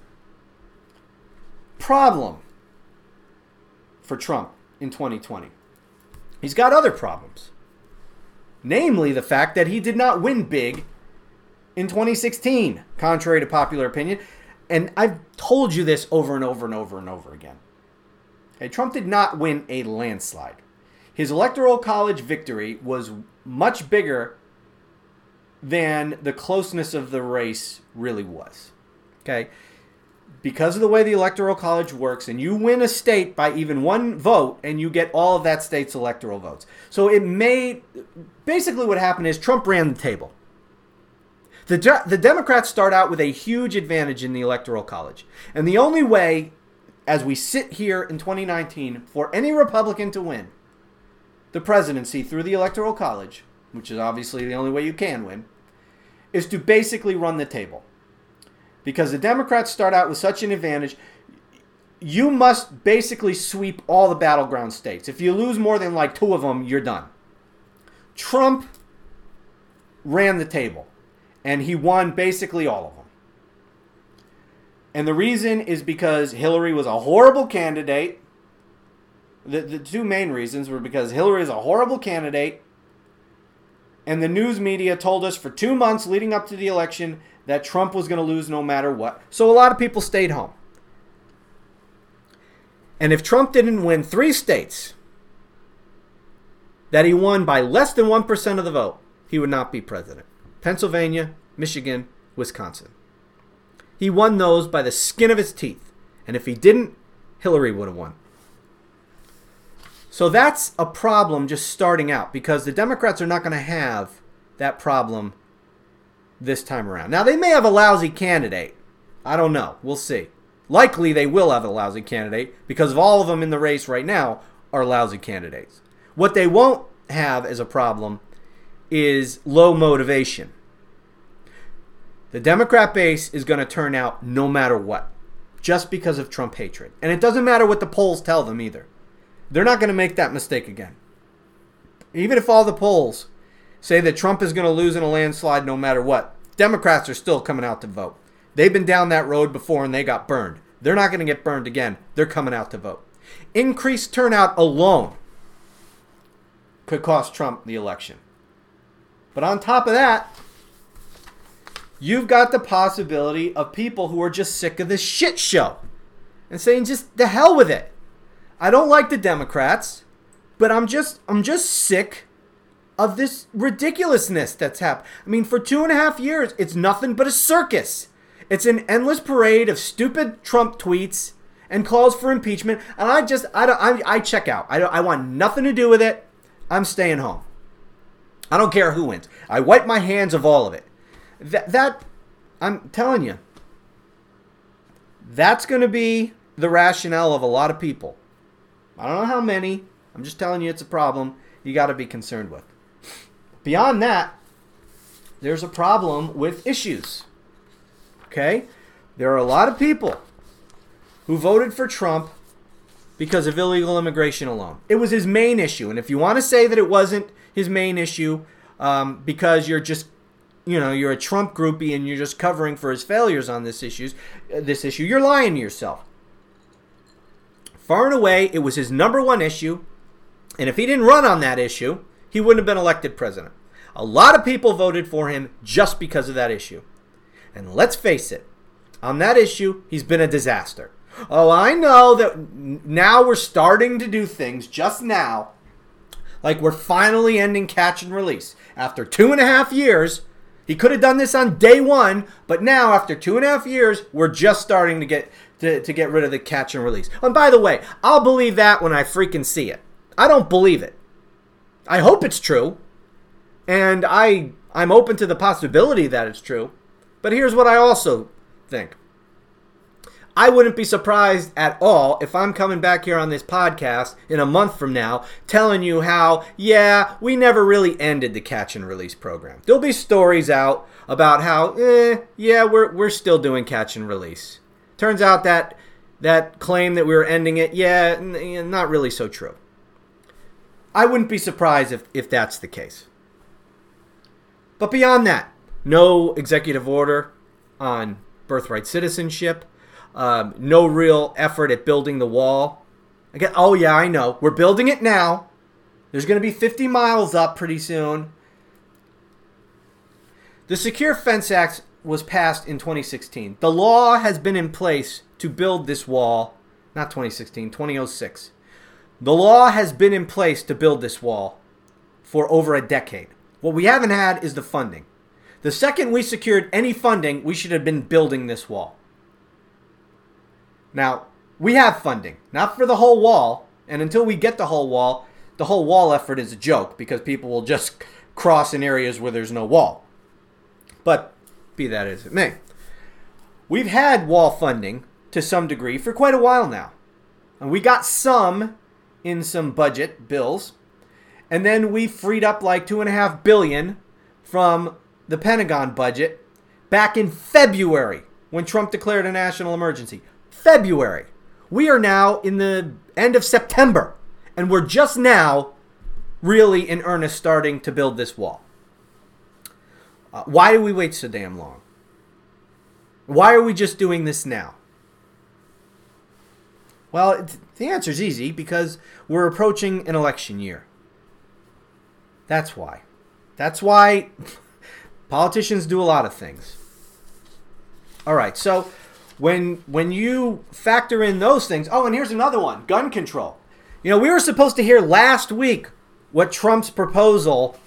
problem for Trump in 2020. He's got other problems. Namely, the fact that he did not win big in 2016, contrary to popular opinion. And I've told you this over and over and over and over again. Trump did not win a landslide. His electoral college victory was much bigger than the closeness of the race really was. Okay? Because of the way the electoral college works and you win a state by even one vote and you get all of that state's electoral votes. So it made basically what happened is trump ran the table. The, the democrats start out with a huge advantage in the electoral college. And the only way as we sit here in 2019 for any republican to win the presidency through the electoral college which is obviously the only way you can win is to basically run the table because the Democrats start out with such an advantage. You must basically sweep all the battleground states. If you lose more than like two of them, you're done. Trump ran the table, and he won basically all of them. And the reason is because Hillary was a horrible candidate. The, the two main reasons were because Hillary is a horrible candidate, and the news media told us for two months leading up to the election that Trump was going to lose no matter what. So a lot of people stayed home. And if Trump didn't win three states that he won by less than 1% of the vote, he would not be president Pennsylvania, Michigan, Wisconsin. He won those by the skin of his teeth. And if he didn't, Hillary would have won. So that's a problem just starting out because the Democrats are not going to have that problem this time around. Now, they may have a lousy candidate. I don't know. We'll see. Likely they will have a lousy candidate because of all of them in the race right now are lousy candidates. What they won't have as a problem is low motivation. The Democrat base is going to turn out no matter what, just because of Trump hatred. And it doesn't matter what the polls tell them either. They're not going to make that mistake again. Even if all the polls say that Trump is going to lose in a landslide no matter what, Democrats are still coming out to vote. They've been down that road before and they got burned. They're not going to get burned again. They're coming out to vote. Increased turnout alone could cost Trump the election. But on top of that, you've got the possibility of people who are just sick of this shit show and saying just the hell with it. I don't like the Democrats, but I'm just I'm just sick of this ridiculousness that's happened. I mean, for two and a half years, it's nothing but a circus. It's an endless parade of stupid Trump tweets and calls for impeachment, and I just I don't I, I check out. I don't I want nothing to do with it. I'm staying home. I don't care who wins. I wipe my hands of all of it. That that I'm telling you. That's going to be the rationale of a lot of people. I don't know how many. I'm just telling you it's a problem you got to be concerned with. Beyond that, there's a problem with issues. Okay? There are a lot of people who voted for Trump because of illegal immigration alone. It was his main issue. And if you want to say that it wasn't his main issue um, because you're just you know you're a Trump groupie and you're just covering for his failures on this issues uh, this issue you're lying to yourself Far and away, it was his number one issue. And if he didn't run on that issue, he wouldn't have been elected president. A lot of people voted for him just because of that issue. And let's face it, on that issue, he's been a disaster. Oh, I know that now we're starting to do things just now, like we're finally ending catch and release. After two and a half years, he could have done this on day one, but now after two and a half years, we're just starting to get to, to get rid of the catch and release. And by the way, I'll believe that when I freaking see it. I don't believe it. I hope it's true. And I I'm open to the possibility that it's true. But here's what I also think. I wouldn't be surprised at all if I'm coming back here on this podcast in a month from now telling you how, yeah, we never really ended the catch and release program. There'll be stories out about how, eh, yeah, we're, we're still doing catch and release. Turns out that that claim that we were ending it, yeah, not really so true. I wouldn't be surprised if, if that's the case. But beyond that, no executive order on birthright citizenship, um, no real effort at building the wall. Again, oh yeah, I know. We're building it now. There's going to be 50 miles up pretty soon. The Secure Fence Act was passed in 2016. The law has been in place to build this wall, not 2016, 2006. The law has been in place to build this wall for over a decade. What we haven't had is the funding. The second we secured any funding, we should have been building this wall. Now, we have funding, not for the whole wall, and until we get the whole wall, the whole wall effort is a joke because people will just cross in areas where there's no wall. But be that as it may. We've had wall funding to some degree for quite a while now. And we got some in some budget bills. And then we freed up like two and a half billion from the Pentagon budget back in February when Trump declared a national emergency. February. We are now in the end of September. And we're just now really in earnest starting to build this wall. Uh, why do we wait so damn long? Why are we just doing this now? Well, the answer is easy because we're approaching an election year. That's why. That's why (laughs) politicians do a lot of things. All right, so when when you factor in those things, oh, and here's another one: gun control. You know, we were supposed to hear last week what Trump's proposal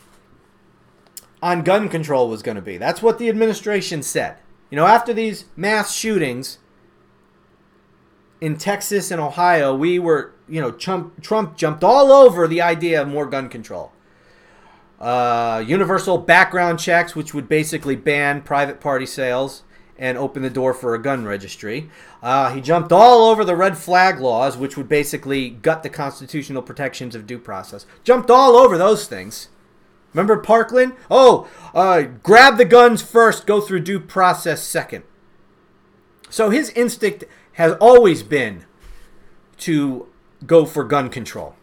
on gun control was going to be. That's what the administration said. You know, after these mass shootings in Texas and Ohio, we were, you know, Trump, Trump jumped all over the idea of more gun control. Uh, universal background checks, which would basically ban private party sales and open the door for a gun registry. Uh, he jumped all over the red flag laws, which would basically gut the constitutional protections of due process. Jumped all over those things. Remember Parkland? Oh, uh, grab the guns first, go through due process second. So his instinct has always been to go for gun control.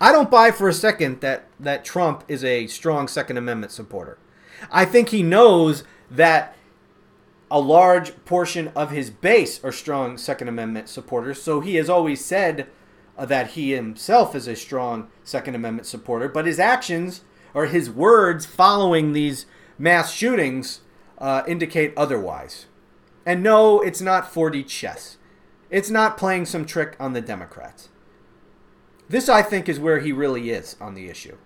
I don't buy for a second that, that Trump is a strong Second Amendment supporter. I think he knows that a large portion of his base are strong Second Amendment supporters, so he has always said uh, that he himself is a strong Second Amendment supporter, but his actions or his words following these mass shootings uh, indicate otherwise. And no, it's not 4D chess. It's not playing some trick on the Democrats. This, I think, is where he really is on the issue.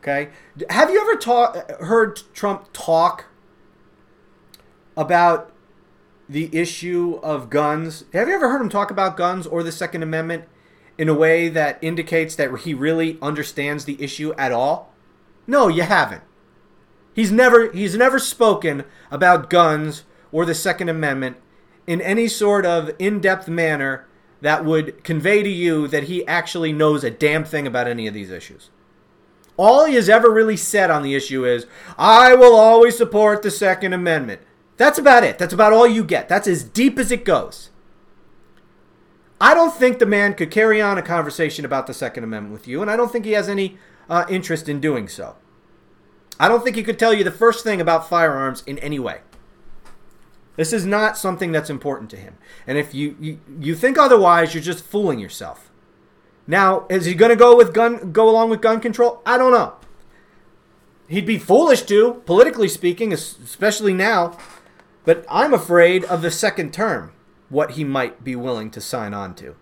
Okay, have you ever ta- heard Trump talk about the issue of guns? Have you ever heard him talk about guns or the Second Amendment in a way that indicates that he really understands the issue at all? No, you haven't. He's never he's never spoken about guns or the Second Amendment in any sort of in-depth manner that would convey to you that he actually knows a damn thing about any of these issues. All he has ever really said on the issue is, I will always support the Second Amendment. That's about it. That's about all you get. That's as deep as it goes. I don't think the man could carry on a conversation about the Second Amendment with you, and I don't think he has any uh, interest in doing so. I don't think he could tell you the first thing about firearms in any way. This is not something that's important to him. And if you, you, you think otherwise, you're just fooling yourself. Now, is he going to go with gun go along with gun control? I don't know. He'd be foolish to, politically speaking, especially now. But I'm afraid of the second term, what he might be willing to sign on to.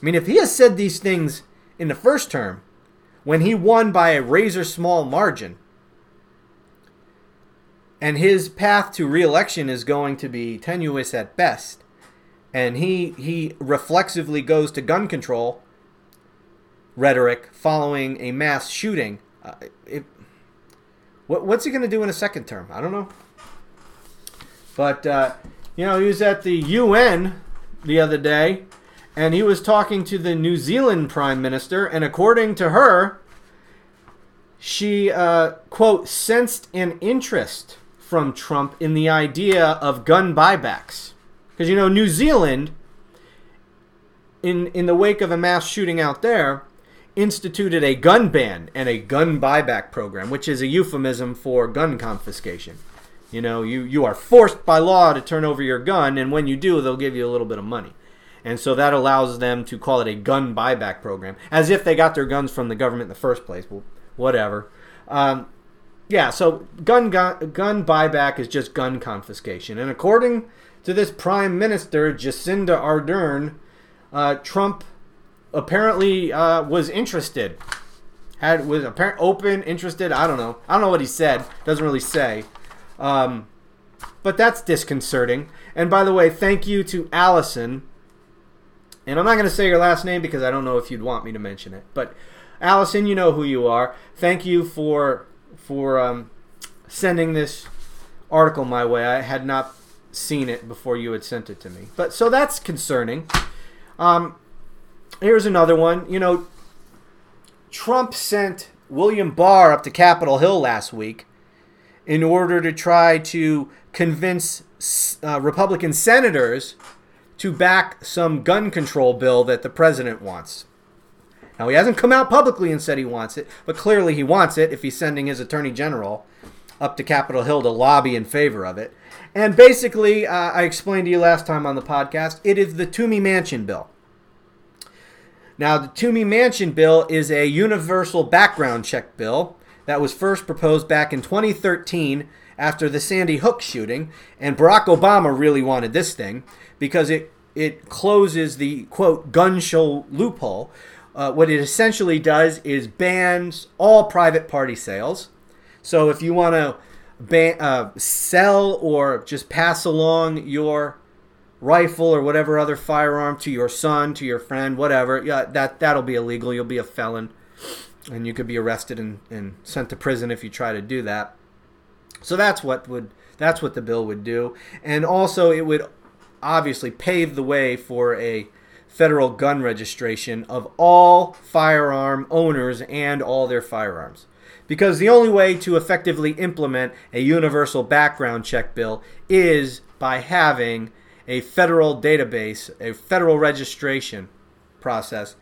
I mean, if he has said these things in the first term, when he won by a razor small margin. And his path to reelection is going to be tenuous at best. And he he reflexively goes to gun control rhetoric following a mass shooting. Uh, it, what, what's he going to do in a second term? I don't know. But, uh, you know, he was at the UN the other day and he was talking to the New Zealand Prime Minister, and according to her, she, uh, quote, sensed an interest from Trump in the idea of gun buybacks. Because, you know, New Zealand, in, in the wake of a mass shooting out there, instituted a gun ban and a gun buyback program, which is a euphemism for gun confiscation. You know, you, you are forced by law to turn over your gun, and when you do, they'll give you a little bit of money. And so that allows them to call it a gun buyback program, as if they got their guns from the government in the first place. Well, whatever. Um, yeah, so gun, gun gun buyback is just gun confiscation, and according to this Prime Minister Jacinda Ardern, uh, Trump apparently uh, was interested, had was apparent open, interested. I don't know. I don't know what he said. Doesn't really say. Um, but that's disconcerting. And by the way, thank you to Allison and I'm not going to say your last name because I don't know if you'd want me to mention it. But Allison, you know who you are. Thank you for for um, sending this article my way. I had not seen it before you had sent it to me. But so that's concerning. Um, here's another one. You know, Trump sent William Barr up to Capitol Hill last week in order to try to convince uh, Republican senators to back some gun control bill that the president wants. Now, he hasn't come out publicly and said he wants it, but clearly he wants it if he's sending his attorney general up to Capitol Hill to lobby in favor of it. And basically, uh, I explained to you last time on the podcast, it is the Toomey Manchin bill. Now, the Toomey Manchin bill is a universal background check bill that was first proposed back in 2013 after the Sandy Hook shooting, and Barack Obama really wanted this thing because it it closes the quote gun show loophole. Uh, what it essentially does is bans all private party sales. So if you want to ban, uh, sell or just pass along your rifle or whatever other firearm to your son, to your friend, whatever, yeah, that that'll be illegal. You'll be a felon, and you could be arrested and, and sent to prison if you try to do that. So that's what would that's what the bill would do, and also it would obviously pave the way for a federal gun registration of all firearm owners and all their firearms. Because the only way to effectively implement a universal background check bill is by having a federal database, a federal registration process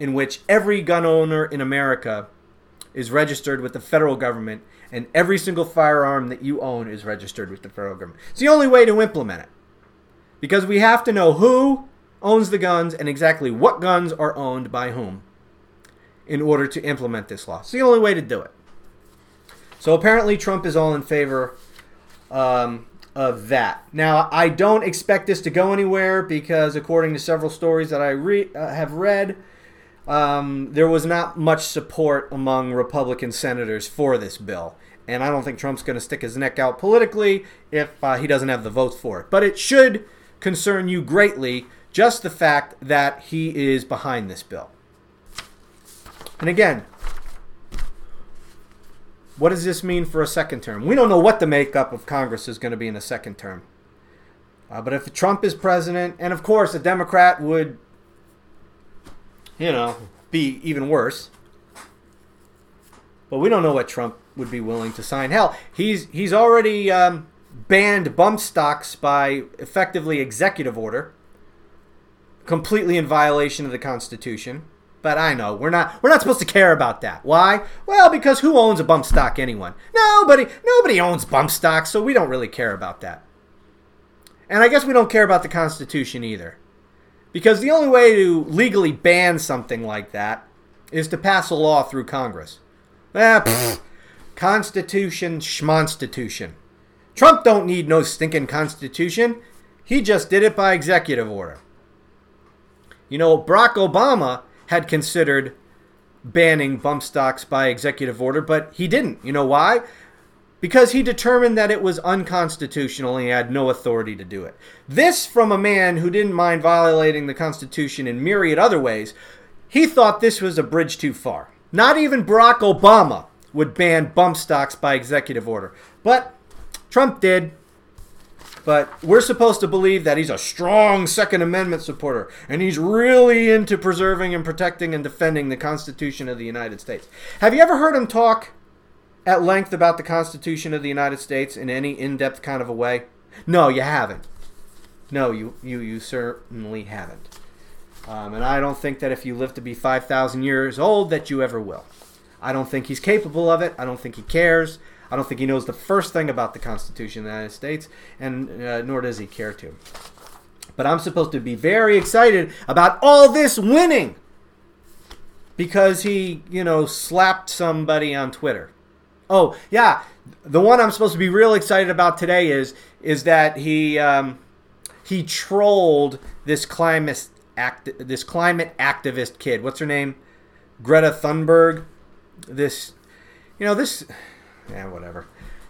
in which every gun owner in America is registered with the federal government and every single firearm that you own is registered with the federal government. It's the only way to implement it. Because we have to know who owns the guns and exactly what guns are owned by whom in order to implement this law. It's the only way to do it. So apparently, Trump is all in favor um, of that. Now, I don't expect this to go anywhere because, according to several stories that I re- uh, have read, um, there was not much support among Republican senators for this bill. And I don't think Trump's going to stick his neck out politically if uh, he doesn't have the votes for it. But it should concern you greatly just the fact that he is behind this bill. And again, what does this mean for a second term? We don't know what the makeup of Congress is going to be in a second term. Uh, but if Trump is president, and of course a Democrat would, you know, be even worse. But we don't know what Trump would be willing to sign. Hell, he's he's already um, banned bump stocks by effectively executive order, completely in violation of the Constitution. But I know we're not we're not supposed to care about that. Why? Well, because who owns a bump stock? Anyone? Nobody. Nobody owns bump stocks, so we don't really care about that. And I guess we don't care about the Constitution either. Because the only way to legally ban something like that is to pass a law through Congress. Ah, pfft. Constitution, schmonstitution. Trump don't need no stinking constitution. He just did it by executive order. You know, Barack Obama had considered banning bump stocks by executive order, but he didn't. You know why? Because he determined that it was unconstitutional and he had no authority to do it. This from a man who didn't mind violating the Constitution in myriad other ways. He thought this was a bridge too far. Not even Barack Obama would ban bump stocks by executive order. But Trump did. But we're supposed to believe that he's a strong Second Amendment supporter and he's really into preserving and protecting and defending the Constitution of the United States. Have you ever heard him talk at length about the Constitution of the United States in any in depth kind of a way? No, you haven't. No, you, you, you certainly haven't. Um, and I don't think that if you live to be 5,000 years old that you ever will. I don't think he's capable of it. I don't think he cares. I don't think he knows the first thing about the Constitution of the United States, and uh, nor does he care to. But I'm supposed to be very excited about all this winning because he, you know, slapped somebody on Twitter. Oh yeah, the one I'm supposed to be real excited about today is is that he um, he trolled this climate act this climate activist kid. What's her name? Greta Thunberg. This, you know, this yeah, whatever.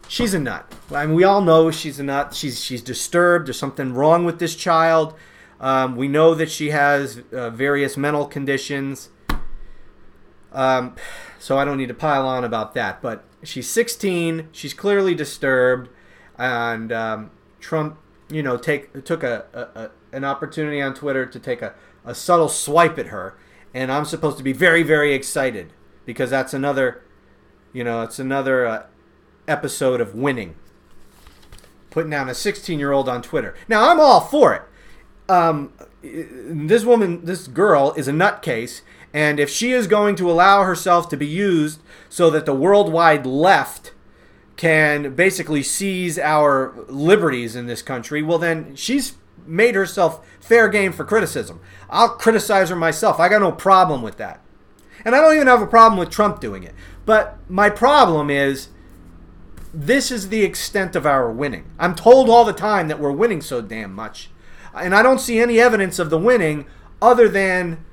She's a nut. I mean, we all know she's a nut. She's she's disturbed. There's something wrong with this child. Um, we know that she has uh, various mental conditions. Um, so I don't need to pile on about that. But she's 16. She's clearly disturbed, and um, Trump, you know, take took a, a, a, an opportunity on Twitter to take a, a subtle swipe at her, and I'm supposed to be very very excited because that's another you know, it's another uh, episode of winning. Putting down a 16 year old on Twitter. Now, I'm all for it. Um, this woman, this girl, is a nutcase, and if she is going to allow herself to be used so that the worldwide left can basically seize our liberties in this country, well, then she's made herself fair game for criticism. I'll criticize her myself. I got no problem with that. And I don't even have a problem with Trump doing it. But my problem is this is the extent of our winning. I'm told all the time that we're winning so damn much. And I don't see any evidence of the winning other than,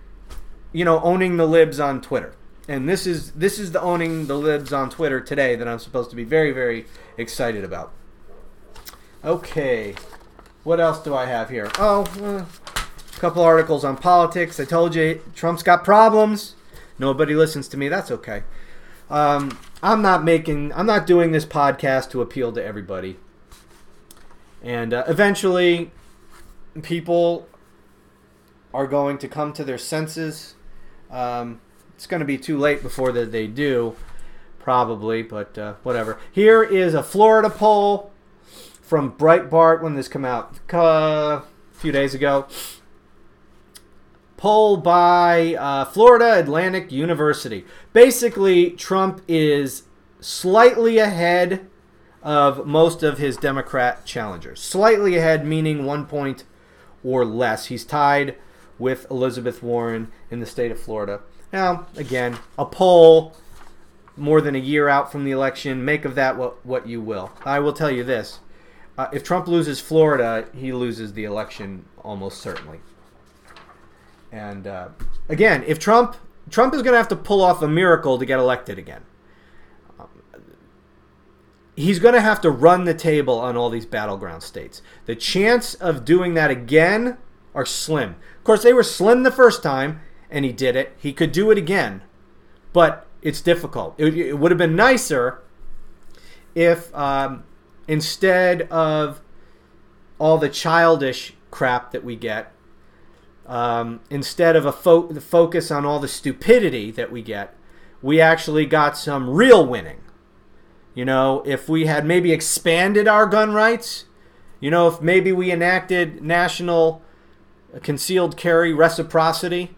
you know, owning the libs on Twitter. And this is this is the owning the libs on Twitter today that I'm supposed to be very very excited about. Okay, what else do I have here? Oh, uh, a couple articles on politics. I told you Trump's got problems. Nobody listens to me. That's okay. Um, I'm not making. I'm not doing this podcast to appeal to everybody. And uh, eventually, people are going to come to their senses. Um, it's going to be too late before that they do, probably, but uh, whatever. Here is a Florida poll from Breitbart when this came out uh, a few days ago. Poll by uh, Florida Atlantic University. Basically, Trump is slightly ahead of most of his Democrat challengers. Slightly ahead, meaning one point or less. He's tied with Elizabeth Warren in the state of Florida. Now, again, a poll more than a year out from the election. Make of that what, what you will. I will tell you this. Uh, if Trump loses Florida, he loses the election almost certainly. And uh, again, if Trump Trump is going to have to pull off a miracle to get elected again. Um, he's going to have to run the table on all these battleground states. The chance of doing that again are slim. Of course, they were slim the first time, and he did it. He could do it again, but it's difficult. It, it would have been nicer if um, instead of all the childish crap that we get, um, instead of a fo- the focus on all the stupidity that we get, we actually got some real winning. You know, if we had maybe expanded our gun rights, you know, if maybe we enacted national concealed carry reciprocity,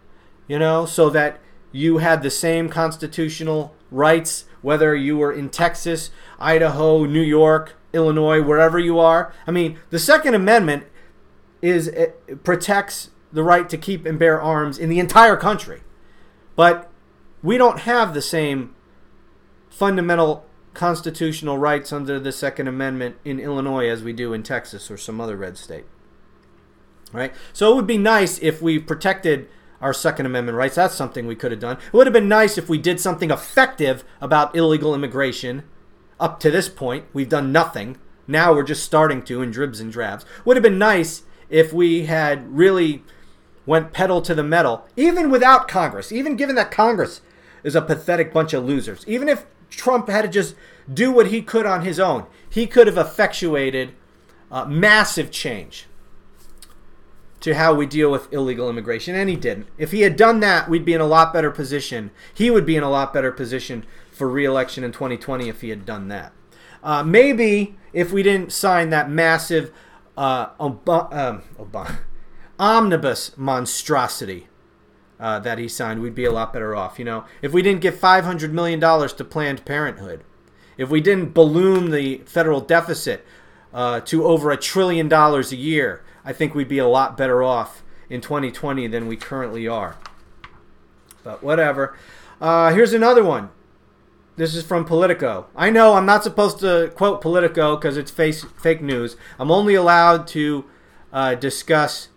you know, so that you had the same constitutional rights whether you were in Texas, Idaho, New York, Illinois, wherever you are. I mean, the Second Amendment is protects the right to keep and bear arms in the entire country. But we don't have the same fundamental constitutional rights under the Second Amendment in Illinois as we do in Texas or some other red state. Right? So it would be nice if we protected our Second Amendment rights. That's something we could have done. It would have been nice if we did something effective about illegal immigration. Up to this point, we've done nothing. Now we're just starting to in dribs and drabs. Would have been nice if we had really went pedal to the metal, even without Congress, even given that Congress is a pathetic bunch of losers. Even if Trump had to just do what he could on his own, he could have effectuated uh, massive change to how we deal with illegal immigration, and he didn't. If he had done that, we'd be in a lot better position. He would be in a lot better position for re-election in 2020 if he had done that. Uh, maybe if we didn't sign that massive uh, um, Obama omnibus monstrosity uh, that he signed, we'd be a lot better off. You know, if we didn't give $500 million to Planned Parenthood, if we didn't balloon the federal deficit uh, to over a trillion dollars a year, I think we'd be a lot better off in 2020 than we currently are. But whatever. Uh, here's another one. This is from Politico. I know I'm not supposed to quote Politico because it's face, fake news. I'm only allowed to uh, discuss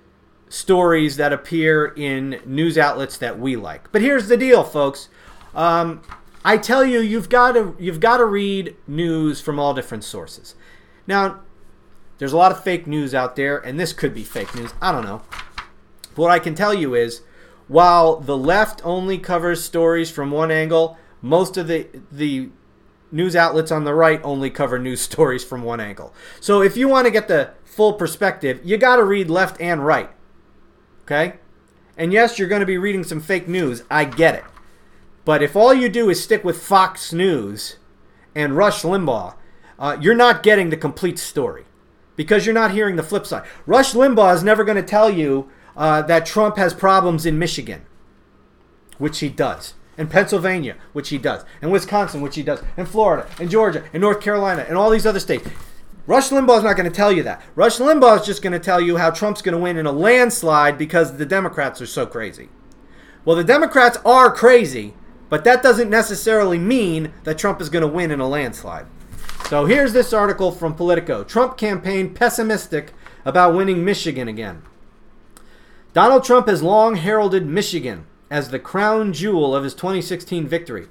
stories that appear in news outlets that we like. But here's the deal, folks. Um, I tell you, you've got to you've got to read news from all different sources. Now, there's a lot of fake news out there, and this could be fake news. I don't know. But what I can tell you is, while the left only covers stories from one angle, most of the the news outlets on the right only cover news (laughs) stories from one angle. So if you want to get the full perspective, you got to read left and right. Okay? And yes, you're going to be reading some fake news. I get it. But if all you do is stick with Fox News and Rush Limbaugh, uh, you're not getting the complete story because you're not hearing the flip side. Rush Limbaugh is never going to tell you uh, that Trump has problems in Michigan, which he does, and Pennsylvania, which he does, and Wisconsin, which he does, and Florida, and Georgia, and North Carolina, and all these other states. Rush Limbaugh's not going to tell you that. Rush Limbaugh's just going to tell you how Trump's going to win in a landslide because the Democrats are so crazy. Well, the Democrats are crazy, but that doesn't necessarily mean that Trump is going to win in a landslide. So here's this article from Politico Trump campaign pessimistic about winning Michigan again. Donald Trump has long heralded Michigan as the crown jewel of his 2016 victory.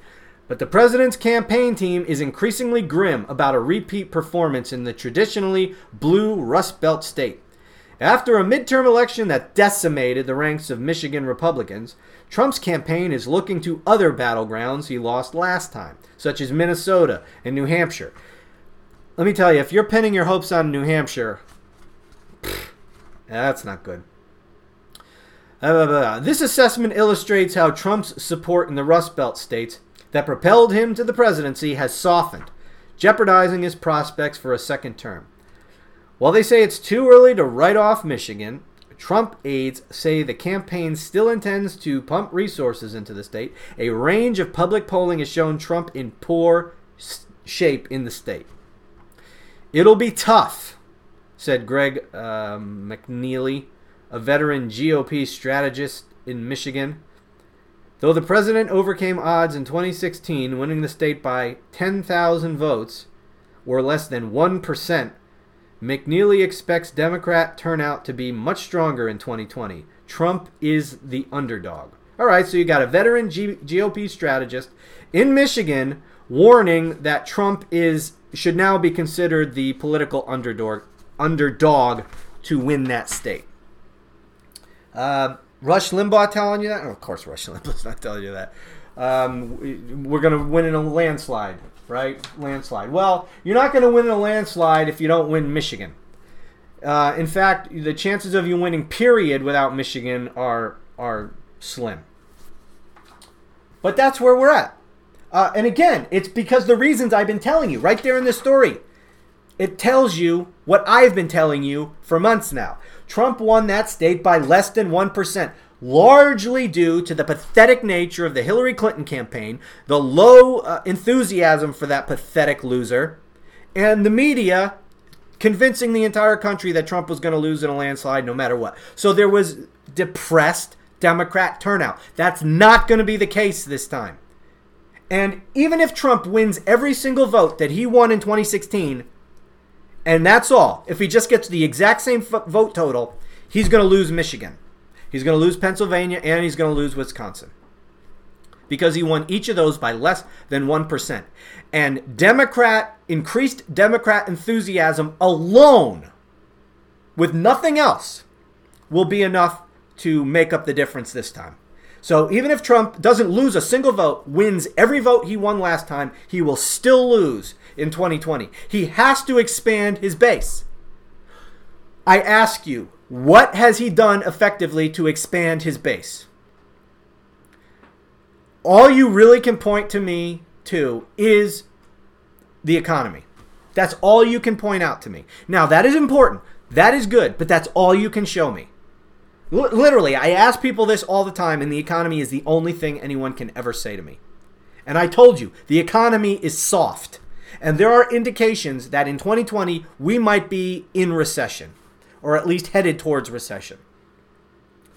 But the president's campaign team is increasingly grim about a repeat performance in the traditionally blue Rust Belt state. After a midterm election that decimated the ranks of Michigan Republicans, Trump's campaign is looking to other battlegrounds he lost last time, such as Minnesota and New Hampshire. Let me tell you, if you're pinning your hopes on New Hampshire, that's not good. Uh, this assessment illustrates how Trump's support in the Rust Belt states that propelled him to the presidency has softened, jeopardizing his prospects for a second term. While they say it's too early to write off Michigan, Trump aides say the campaign still intends to pump resources into the state. A range of public polling has shown Trump in poor shape in the state. It'll be tough, said Greg uh, McNeilly, a veteran GOP strategist in Michigan. Though the president overcame odds in 2016, winning the state by 10,000 votes, or less than 1%, McNeilly expects Democrat turnout to be much stronger in 2020. Trump is the underdog. All right, so you got a veteran G- GOP strategist in Michigan warning that Trump is should now be considered the political underdog underdog to win that state. Uh, Rush Limbaugh telling you that? Of course, Rush Limbaugh's not telling you that. Um, we're going to win in a landslide, right? Landslide. Well, you're not going to win in a landslide if you don't win Michigan. Uh, in fact, the chances of you winning, period, without Michigan are are slim. But that's where we're at. Uh, and again, it's because the reasons I've been telling you right there in this story. It tells you what I've been telling you for months now. Trump won that state by less than 1%, largely due to the pathetic nature of the Hillary Clinton campaign, the low uh, enthusiasm for that pathetic loser, and the media convincing the entire country that Trump was going to lose in a landslide no matter what. So there was depressed Democrat turnout. That's not going to be the case this time. And even if Trump wins every single vote that he won in 2016, and that's all. If he just gets the exact same vote total, he's going to lose Michigan. He's going to lose Pennsylvania and he's going to lose Wisconsin. Because he won each of those by less than 1%. And Democrat, increased Democrat enthusiasm alone, with nothing else, will be enough to make up the difference this time. So even if Trump doesn't lose a single vote, wins every vote he won last time, he will still lose in 2020. He has to expand his base. I ask you, what has he done effectively to expand his base? All you really can point to me to is the economy. That's all you can point out to me. Now, that is important. That is good, but that's all you can show me. L- literally, I ask people this all the time, and the economy is the only thing anyone can ever say to me. And I told you, the economy is soft. And there are indications that in 2020 we might be in recession, or at least headed towards recession.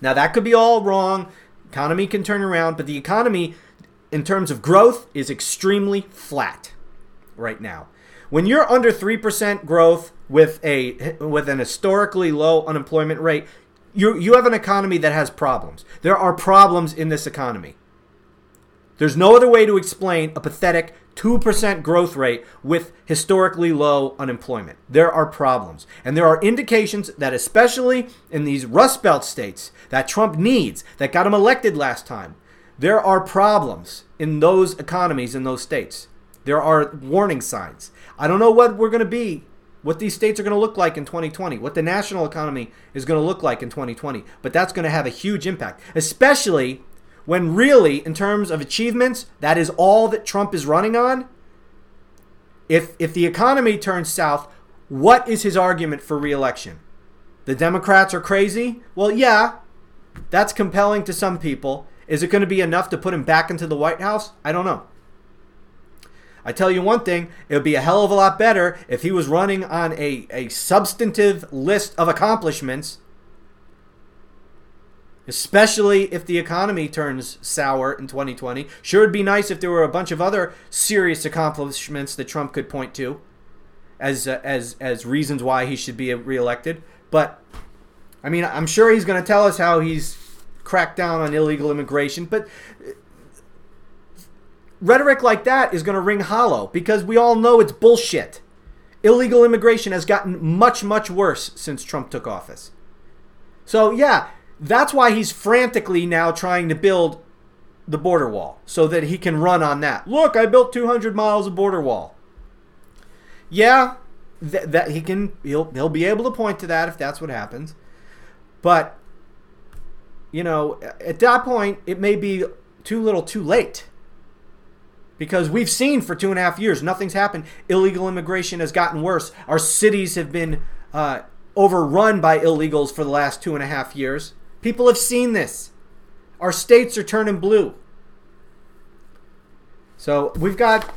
Now, that could be all wrong. Economy can turn around, but the economy, in terms of growth, is extremely flat right now. When you're under 3% growth with a with an historically low unemployment rate, you you have an economy that has problems. There are problems in this economy. There's no other way to explain a pathetic 2% growth rate with historically low unemployment. There are problems. And there are indications that, especially in these Rust Belt states that Trump needs, that got him elected last time, there are problems in those economies in those states. There are warning signs. I don't know what we're going to be, what these states are going to look like in 2020, what the national economy is going to look like in 2020, but that's going to have a huge impact, especially when really, in terms of achievements, that is all that Trump is running on. If, if the economy turns south, what is his argument for reelection? The Democrats are crazy? Well, yeah, that's compelling to some people. Is it going to be enough to put him back into the White House? I don't know. I tell you one thing, it would be a hell of a lot better if he was running on a, a substantive list of accomplishments especially if the economy turns sour in 2020. Sure, it'd be nice if there were a bunch of other serious accomplishments that Trump could point to. as uh, as as reasons why he should be reelected. But I mean, I'm sure he's going to tell us how he's cracked down on illegal immigration, but rhetoric like that is going to ring hollow because we all know it's bullshit. Illegal immigration has gotten much, much worse since Trump took office. So, yeah, that's why he's frantically now trying to build the border wall so that he can run on that. Look, I built 200 miles of border wall. Yeah, that, that he can he'll he'll be able to point to that if that's what happens. But you know, at that point it may be too little too late because we've seen for two and a half years nothing's happened. Illegal immigration has gotten worse. Our cities have been uh, overrun by illegals for the last two and a half years. People have seen this. Our states are turning blue. So we've got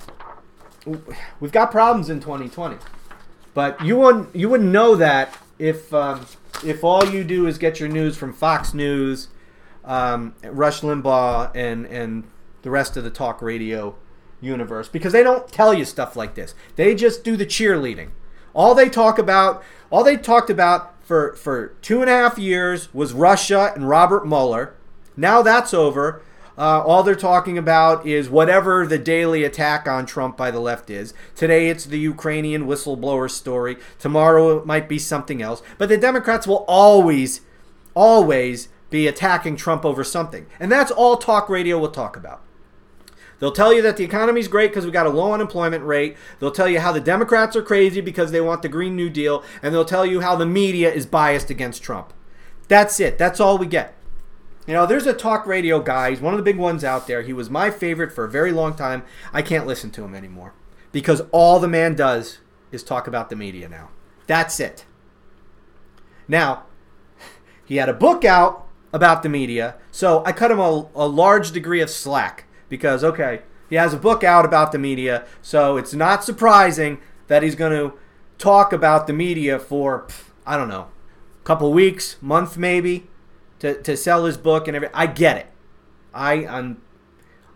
we've got problems in 2020, but you wouldn't you wouldn't know that if um, if all you do is get your news from Fox News, um, Rush Limbaugh, and and the rest of the talk radio universe because they don't tell you stuff like this. They just do the cheerleading. All they talk about, all they talked about for for two and a half years was Russia and Robert Mueller. Now that's over. Uh, all they're talking about is whatever the daily attack on Trump by the left is. Today it's the Ukrainian whistleblower story. Tomorrow it might be something else. But the Democrats will always, always be attacking Trump over something. And that's all talk radio will talk about. They'll tell you that the economy's great because we got a low unemployment rate. They'll tell you how the Democrats are crazy because they want the Green New Deal. And they'll tell you how the media is biased against Trump. That's it. That's all we get. You know, there's a talk radio guy. He's one of the big ones out there. He was my favorite for a very long time. I can't listen to him anymore because all the man does is talk about the media now. That's it. Now, he had a book out about the media, so I cut him a, a large degree of slack because okay, he has a book out about the media, so it's not surprising that he's going to talk about the media for I don't know, a couple weeks, month maybe, to, to sell his book and everything. I get it. I I'm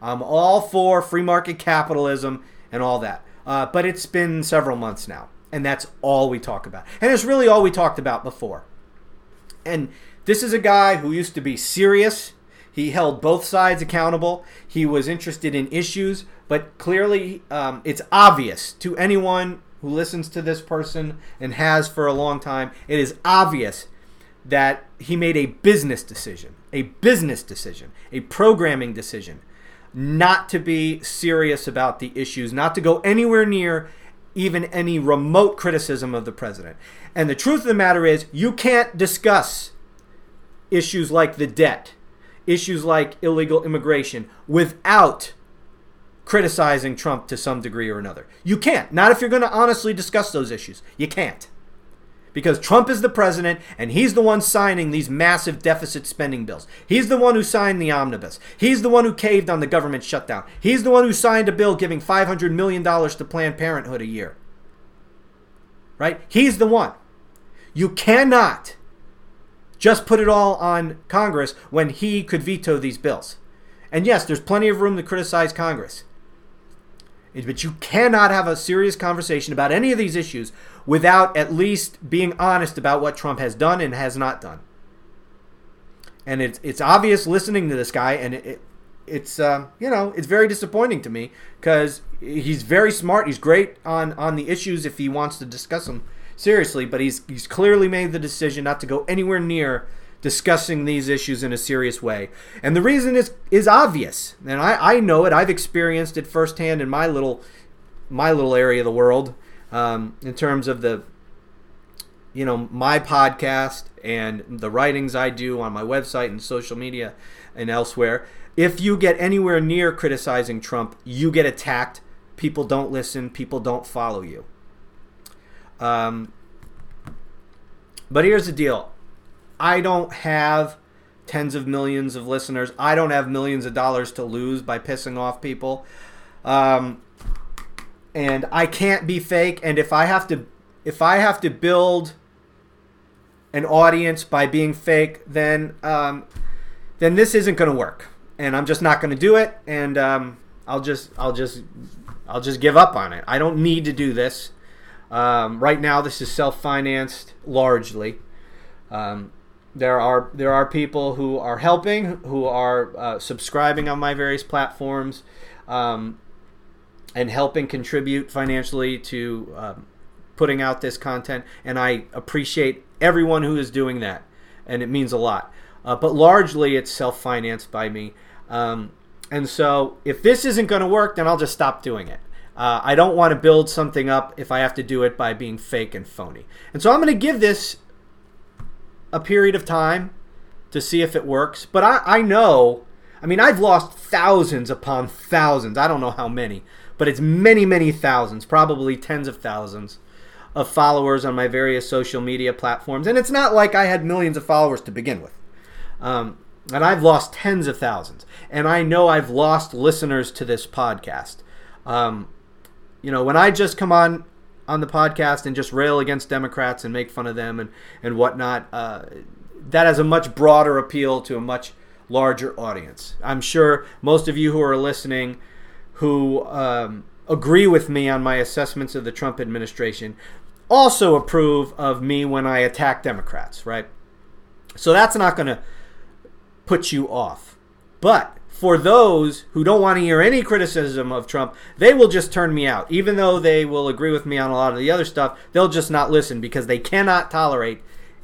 I'm all for free market capitalism and all that. Uh, but it's been several months now, and that's all we talk about. And it's really all we talked about before. And this is a guy who used to be serious he held both sides accountable. He was interested in issues, but clearly um, it's obvious to anyone who listens to this person and has for a long time, it is obvious that he made a business decision, a business decision, a programming decision, not to be serious about the issues, not to go anywhere near even any remote criticism of the president. And the truth of the matter is, you can't discuss issues like the debt issues like illegal immigration without criticizing Trump to some degree or another. You can't. Not if you're going to honestly discuss those issues. You can't. Because Trump is the president and he's the one signing these massive deficit spending bills. He's the one who signed the omnibus. He's the one who caved on the government shutdown. He's the one who signed a bill giving $500 million to Planned Parenthood a year. Right? He's the one. You cannot just put it all on Congress when he could veto these bills. And yes, there's plenty of room to criticize Congress. But you cannot have a serious conversation about any of these issues without at least being honest about what Trump has done and has not done. And it's it's obvious listening to this guy, and it, it it's uh, you know it's very disappointing to me because he's very smart. He's great on on the issues if he wants to discuss them seriously, but he's he's clearly made the decision not to go anywhere near discussing these issues in a serious way. And the reason is is obvious. And I, I know it. I've experienced it firsthand in my little my little area of the world um, in terms of the you know my podcast and the writings I do on my website and social media and elsewhere. If you get anywhere near criticizing Trump, you get attacked. People don't listen. People don't follow you. Um, but here's the deal I don't have tens of millions of listeners. I don't have millions of dollars to lose by pissing off people. Um, and I can't be fake. And if I have to, if I have to build an audience by being fake, then um, then this isn't going to work. And I'm just not going to do it. And um, I'll just I'll just I'll just give up on it. I don't need to do this. Um, right now, this is self-financed largely. Um, there are there are people who are helping, who are uh, subscribing on my various platforms, um, and helping contribute financially to um, putting out this content. And I appreciate everyone who is doing that, and it means a lot. Uh, but largely, it's self-financed by me. Um, and so, if this isn't going to work, then I'll just stop doing it. Uh, I don't want to build something up if I have to do it by being fake and phony. And so I'm going to give this a period of time to see if it works. But I, I know, I mean, I've lost thousands upon thousands. I don't know how many, but it's many, many thousands, probably tens of thousands of followers on my various social media platforms. And it's not like I had millions of followers to begin with. Um, and I've lost tens of thousands. And I know I've lost listeners to this podcast. Um, you know, when I just come on on the podcast and just rail against Democrats and make fun of them and and whatnot, uh, that has a much broader appeal to a much larger audience. I'm sure most of you who are listening, who um, agree with me on my assessments of the Trump administration, also approve of me when I attack Democrats, right? So that's not going to put you off. But for those who don't want to hear any criticism of Trump, they will just turn me out. Even though they will agree with me on a lot of the other stuff, they'll just not listen because they cannot tolerate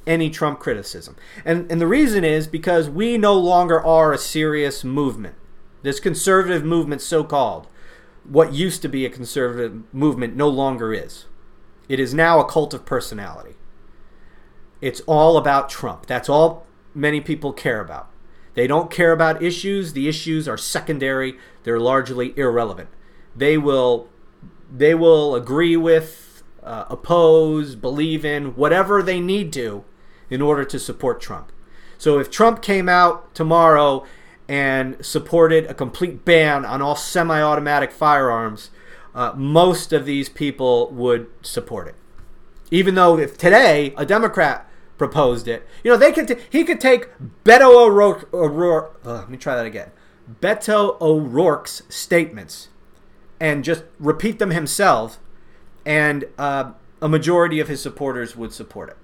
any Trump criticism. And, and the reason is because we no longer are a serious movement. This conservative movement, so called, what used to be a conservative movement, no longer is. It is now a cult of personality. It's all about Trump. That's all many people care about. They don't care about issues. The issues are secondary. They're largely irrelevant. They will they will agree with, uh, oppose, believe in whatever they need to in order to support Trump. So if Trump came out tomorrow and supported a complete ban on all semi-automatic firearms, uh, most of these people would support it. Even though if today a Democrat proposed it. You know, they could t- he could take Beto O'Rourke. O'Rourke uh, let me try that again. Beto O'Rourke's statements and just repeat them himself, and uh, a majority of his supporters would support it.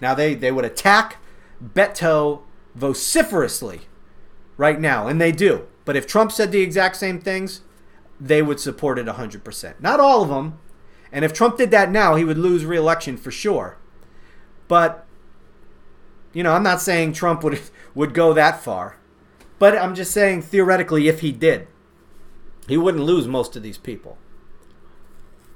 Now they they would attack Beto vociferously right now, and they do. But if Trump said the exact same things, they would support it 100%. Not all of them. And if Trump did that now, he would lose re-election for sure. But you know, I'm not saying Trump would would go that far, but I'm just saying theoretically, if he did, he wouldn't lose most of these people.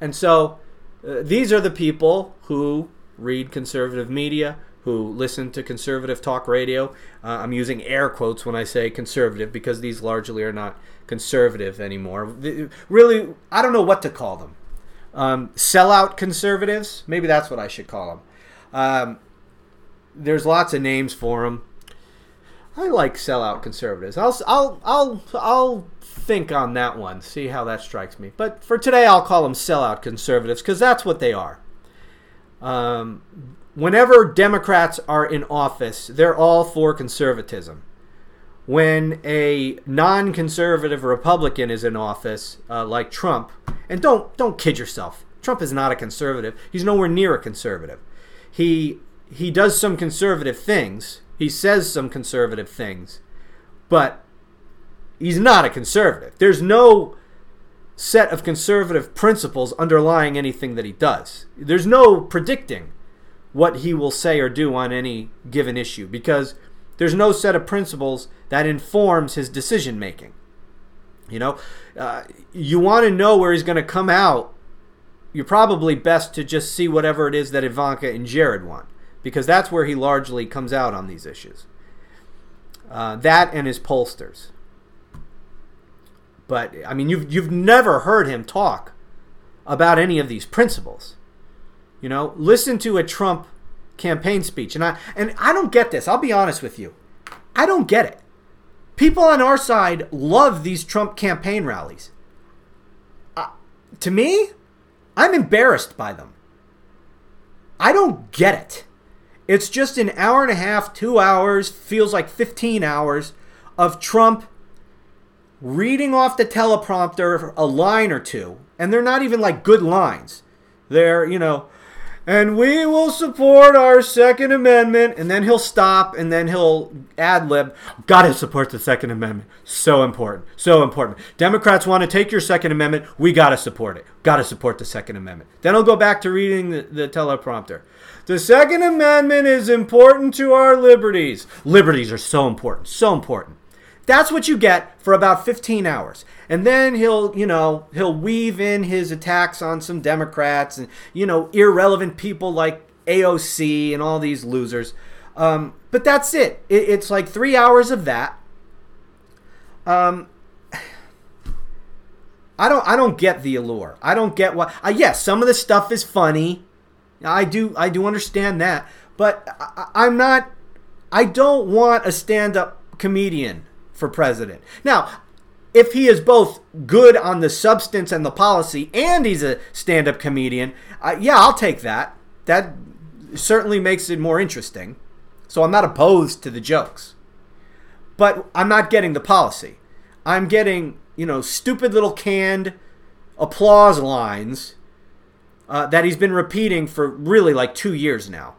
And so, uh, these are the people who read conservative media, who listen to conservative talk radio. Uh, I'm using air quotes when I say conservative because these largely are not conservative anymore. Really, I don't know what to call them. Um, sellout conservatives, maybe that's what I should call them. Um, there's lots of names for them. I like sellout conservatives. I'll I'll I'll I'll think on that one. See how that strikes me. But for today, I'll call them sellout conservatives because that's what they are. Um, whenever Democrats are in office, they're all for conservatism. When a non-conservative Republican is in office, uh, like Trump, and don't don't kid yourself, Trump is not a conservative. He's nowhere near a conservative. He he does some conservative things. He says some conservative things, but he's not a conservative. There's no set of conservative principles underlying anything that he does. There's no predicting what he will say or do on any given issue because there's no set of principles that informs his decision making. You know, uh, you want to know where he's going to come out. You're probably best to just see whatever it is that Ivanka and Jared want because that's where he largely comes out on these issues. Uh, that and his pollsters. But I mean, you've you've never heard him talk about any of these principles. You know, listen to a Trump campaign speech, and I and I don't get this. I'll be honest with you, I don't get it. People on our side love these Trump campaign rallies. Uh, to me, I'm embarrassed by them. I don't get it. It's just an hour and a half, two hours, feels like 15 hours of Trump reading off the teleprompter a line or two. And they're not even like good lines. They're, you know, and we will support our Second Amendment. And then he'll stop and then he'll ad lib. Gotta support the Second Amendment. So important. So important. Democrats want to take your Second Amendment. We gotta support it. Gotta support the Second Amendment. Then he'll go back to reading the, the teleprompter. The Second Amendment is important to our liberties. Liberties are so important. So important. That's what you get for about 15 hours. And then he'll, you know, he'll weave in his attacks on some Democrats and, you know, irrelevant people like AOC and all these losers. Um, but that's it. it. It's like three hours of that. Um, (sighs) I don't. I don't get the allure. I don't get what. Uh, yes, some of the stuff is funny. I do. I do understand that. But I, I'm not. I don't want a stand-up comedian for president. Now, if he is both good on the substance and the policy and he's a stand up comedian, uh, yeah, I'll take that. That certainly makes it more interesting. So I'm not opposed to the jokes. But I'm not getting the policy. I'm getting, you know, stupid little canned applause lines uh, that he's been repeating for really like two years now.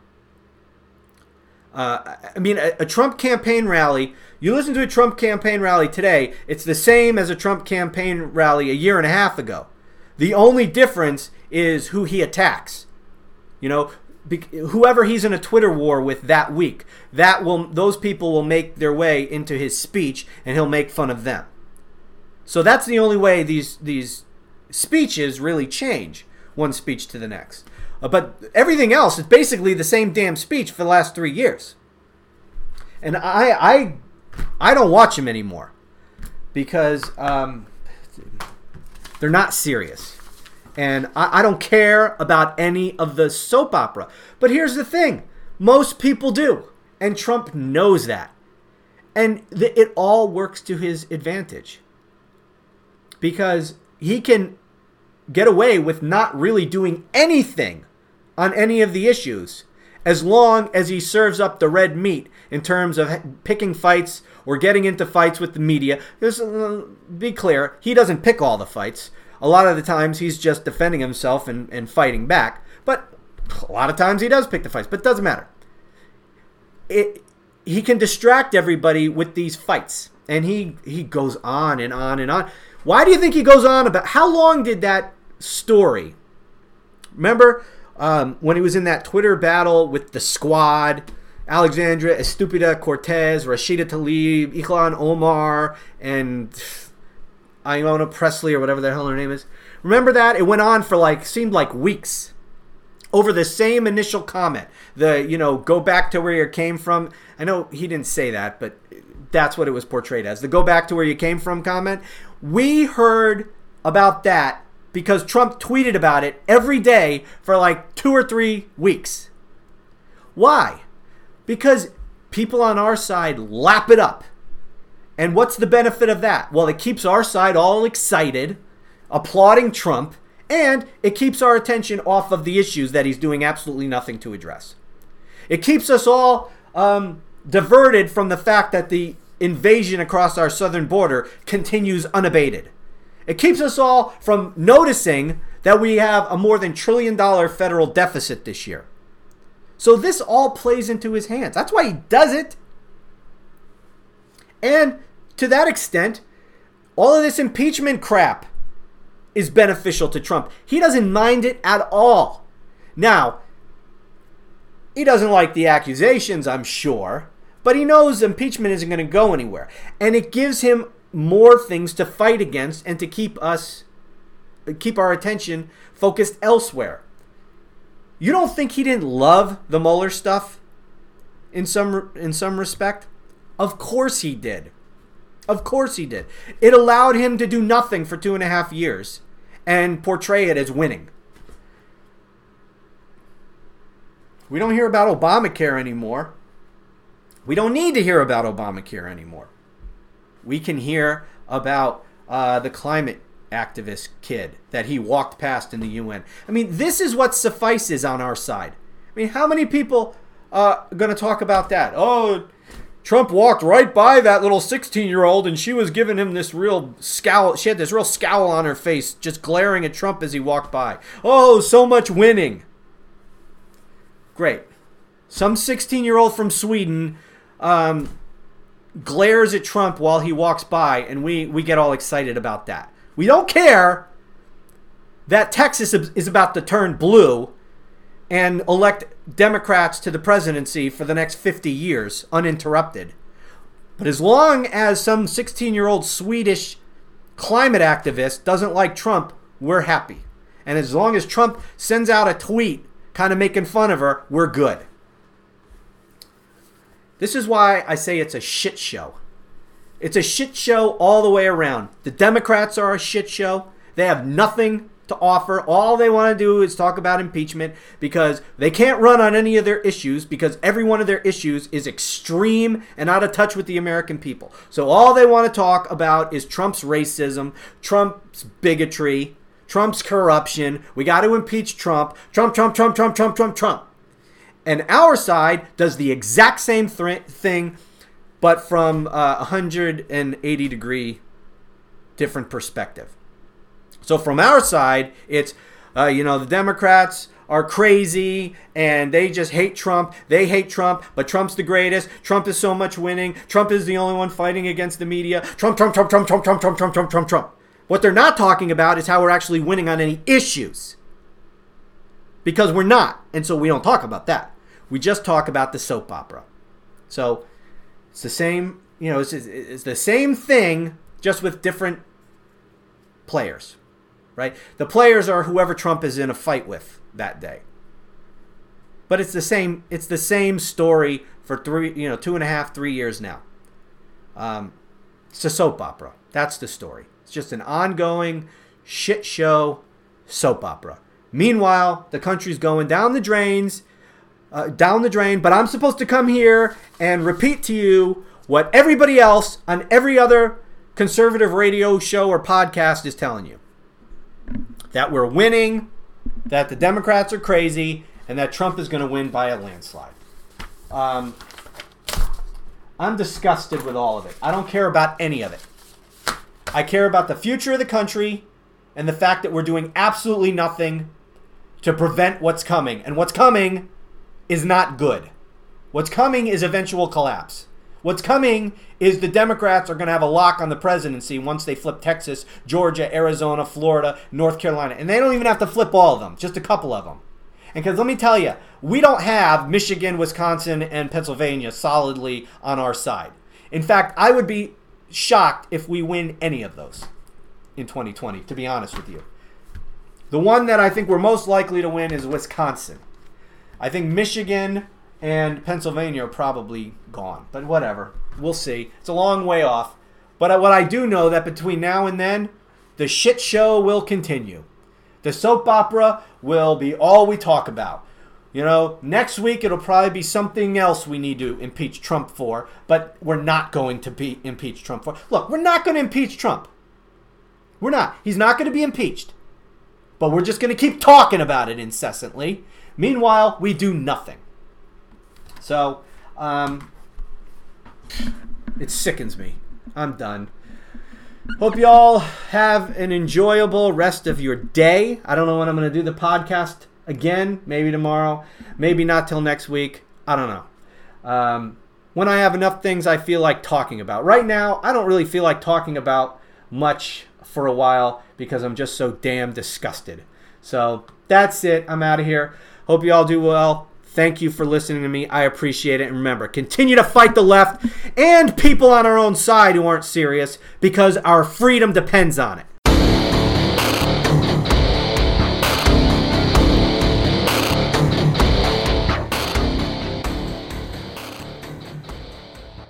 Uh, I mean, a, a, Trump campaign rally, you listen to a Trump campaign rally today, it's the same as a Trump campaign rally a year and a half ago. The only difference is who he attacks. You know, be, whoever he's in a Twitter war with that week, that will those people will make their way into his speech and he'll make fun of them. So that's the only way these these speeches really change one speech to the next. Uh, but everything else is basically the same damn speech for the last three years. And I, I, I don't watch them anymore because um, they're not serious. And I, I don't care about any of the soap opera. But here's the thing most people do. And Trump knows that. And th- it all works to his advantage. Because he can get away with not really doing anything on any of the issues as long as he serves up the red meat in terms of picking fights or getting into fights with the media. Just uh, be clear, he doesn't pick all the fights. A lot of the times he's just defending himself and, and fighting back. But a lot of times he does pick the fights, but it doesn't matter. It, he can distract everybody with these fights. And he, he goes on and on and on. Why do you think he goes on about how long did that story? Remember um, when he was in that Twitter battle with the squad? Alexandra Estupida Cortez, Rashida Tlaib, Ilhan Omar, and Ayanna Pressley or whatever the hell her name is. Remember that? It went on for like seemed like weeks over the same initial comment. The you know go back to where you came from. I know he didn't say that, but that's what it was portrayed as. The go back to where you came from comment. We heard about that because Trump tweeted about it every day for like two or three weeks. Why? Because people on our side lap it up. And what's the benefit of that? Well, it keeps our side all excited, applauding Trump, and it keeps our attention off of the issues that he's doing absolutely nothing to address. It keeps us all um, diverted from the fact that the invasion across our southern border continues unabated. It keeps us all from noticing that we have a more than trillion dollar federal deficit this year. So this all plays into his hands. That's why he does it. And to that extent, all of this impeachment crap is beneficial to Trump. He doesn't mind it at all. Now, he doesn't like the accusations, I'm sure, but he knows impeachment isn't going to go anywhere. And it gives him more things to fight against and to keep us keep our attention focused elsewhere. You don't think he didn't love the Mueller stuff in some in some respect? Of course he did. Of course he did. It allowed him to do nothing for two and a half years and portray it as winning. We don't hear about Obamacare anymore. We don't need to hear about Obamacare anymore we can hear about uh, the climate activist kid that he walked past in the UN. I mean, this is what suffices on our side. I mean, how many people uh, are going to talk about that? Oh, Trump walked right by that little 16 year old and she was giving him this real scowl. She had this real scowl on her face, just glaring at Trump as he walked by. Oh, so much winning. Great. Some 16 year old from Sweden um, glares at Trump while he walks by, and we, we get all excited about that. We don't care that Texas is about to turn blue and elect Democrats to the presidency for the next 50 years uninterrupted. But as long as some 16 year old Swedish climate activist doesn't like Trump, we're happy. And as long as Trump sends out a tweet kind of making fun of her, we're good. This is why I say it's a shit show. It's a shit show all the way around. The Democrats are a shit show. They have nothing to offer. All they want to do is talk about impeachment because they can't run on any of their issues because every one of their issues is extreme and out of touch with the American people. So all they want to talk about is Trump's racism, Trump's bigotry, Trump's corruption. We got to impeach Trump. Trump, Trump, Trump, Trump, Trump, Trump, Trump. And our side does the exact same th- thing, but from a 180 degree different perspective. So from our side, it's uh, you know the Democrats are crazy and they just hate Trump. They hate Trump, but Trump's the greatest. Trump is so much winning. Trump is the only one fighting against the media. Trump, Trump, Trump, Trump, Trump, Trump, Trump, Trump, Trump, Trump, Trump. What they're not talking about is how we're actually winning on any issues. Because we're not. And so we don't talk about that. We just talk about the soap opera. So it's the same, you know, it's, it's the same thing, just with different players right? The players are whoever Trump is in a fight with that day. But it's the same. It's the same story for three, you know, two and a half, three years now. Um, it's a soap opera. That's the story. It's just an ongoing shit show soap opera. Meanwhile, the country's going down the drains, uh, down the drain. But I'm supposed to come here and repeat to you what everybody else on every other conservative radio show or podcast is telling you that we're winning, that the Democrats are crazy, and that Trump is going to win by a landslide. Um, I'm disgusted with all of it. I don't care about any of it. I care about the future of the country and the fact that we're doing absolutely nothing to prevent what's coming. And what's coming is not good. What's coming is eventual collapse. What's coming is the Democrats are going to have a lock on the presidency once they flip Texas, Georgia, Arizona, Florida, North Carolina. And they don't even have to flip all of them, just a couple of them. And because let me tell you, we don't have Michigan, Wisconsin, and Pennsylvania solidly on our side. In fact, I would be shocked if we win any of those in 2020, to be honest with you. The one that I think we're most likely to win is Wisconsin. I think Michigan, and Pennsylvania are probably gone. But whatever, we'll see. It's a long way off. But what I do know that between now and then, the shit show will continue. The soap opera will be all we talk about. You know, next week it'll probably be something else we need to impeach Trump for, but we're not going to be impeach Trump for. Look, we're not going to impeach Trump. We're not. He's not going to be impeached. But we're just going to keep talking about it incessantly. Meanwhile, we do nothing. So, um, it sickens me. I'm done. Hope you all have an enjoyable rest of your day. I don't know when I'm going to do the podcast again. Maybe tomorrow. Maybe not till next week. I don't know. Um, when I have enough things I feel like talking about. Right now, I don't really feel like talking about much for a while because I'm just so damn disgusted. So that's it. I'm out of here. Hope you all do well. Thank you for listening to me. I appreciate it. And remember, continue to fight the left and people on our own side who aren't serious because our freedom depends on it.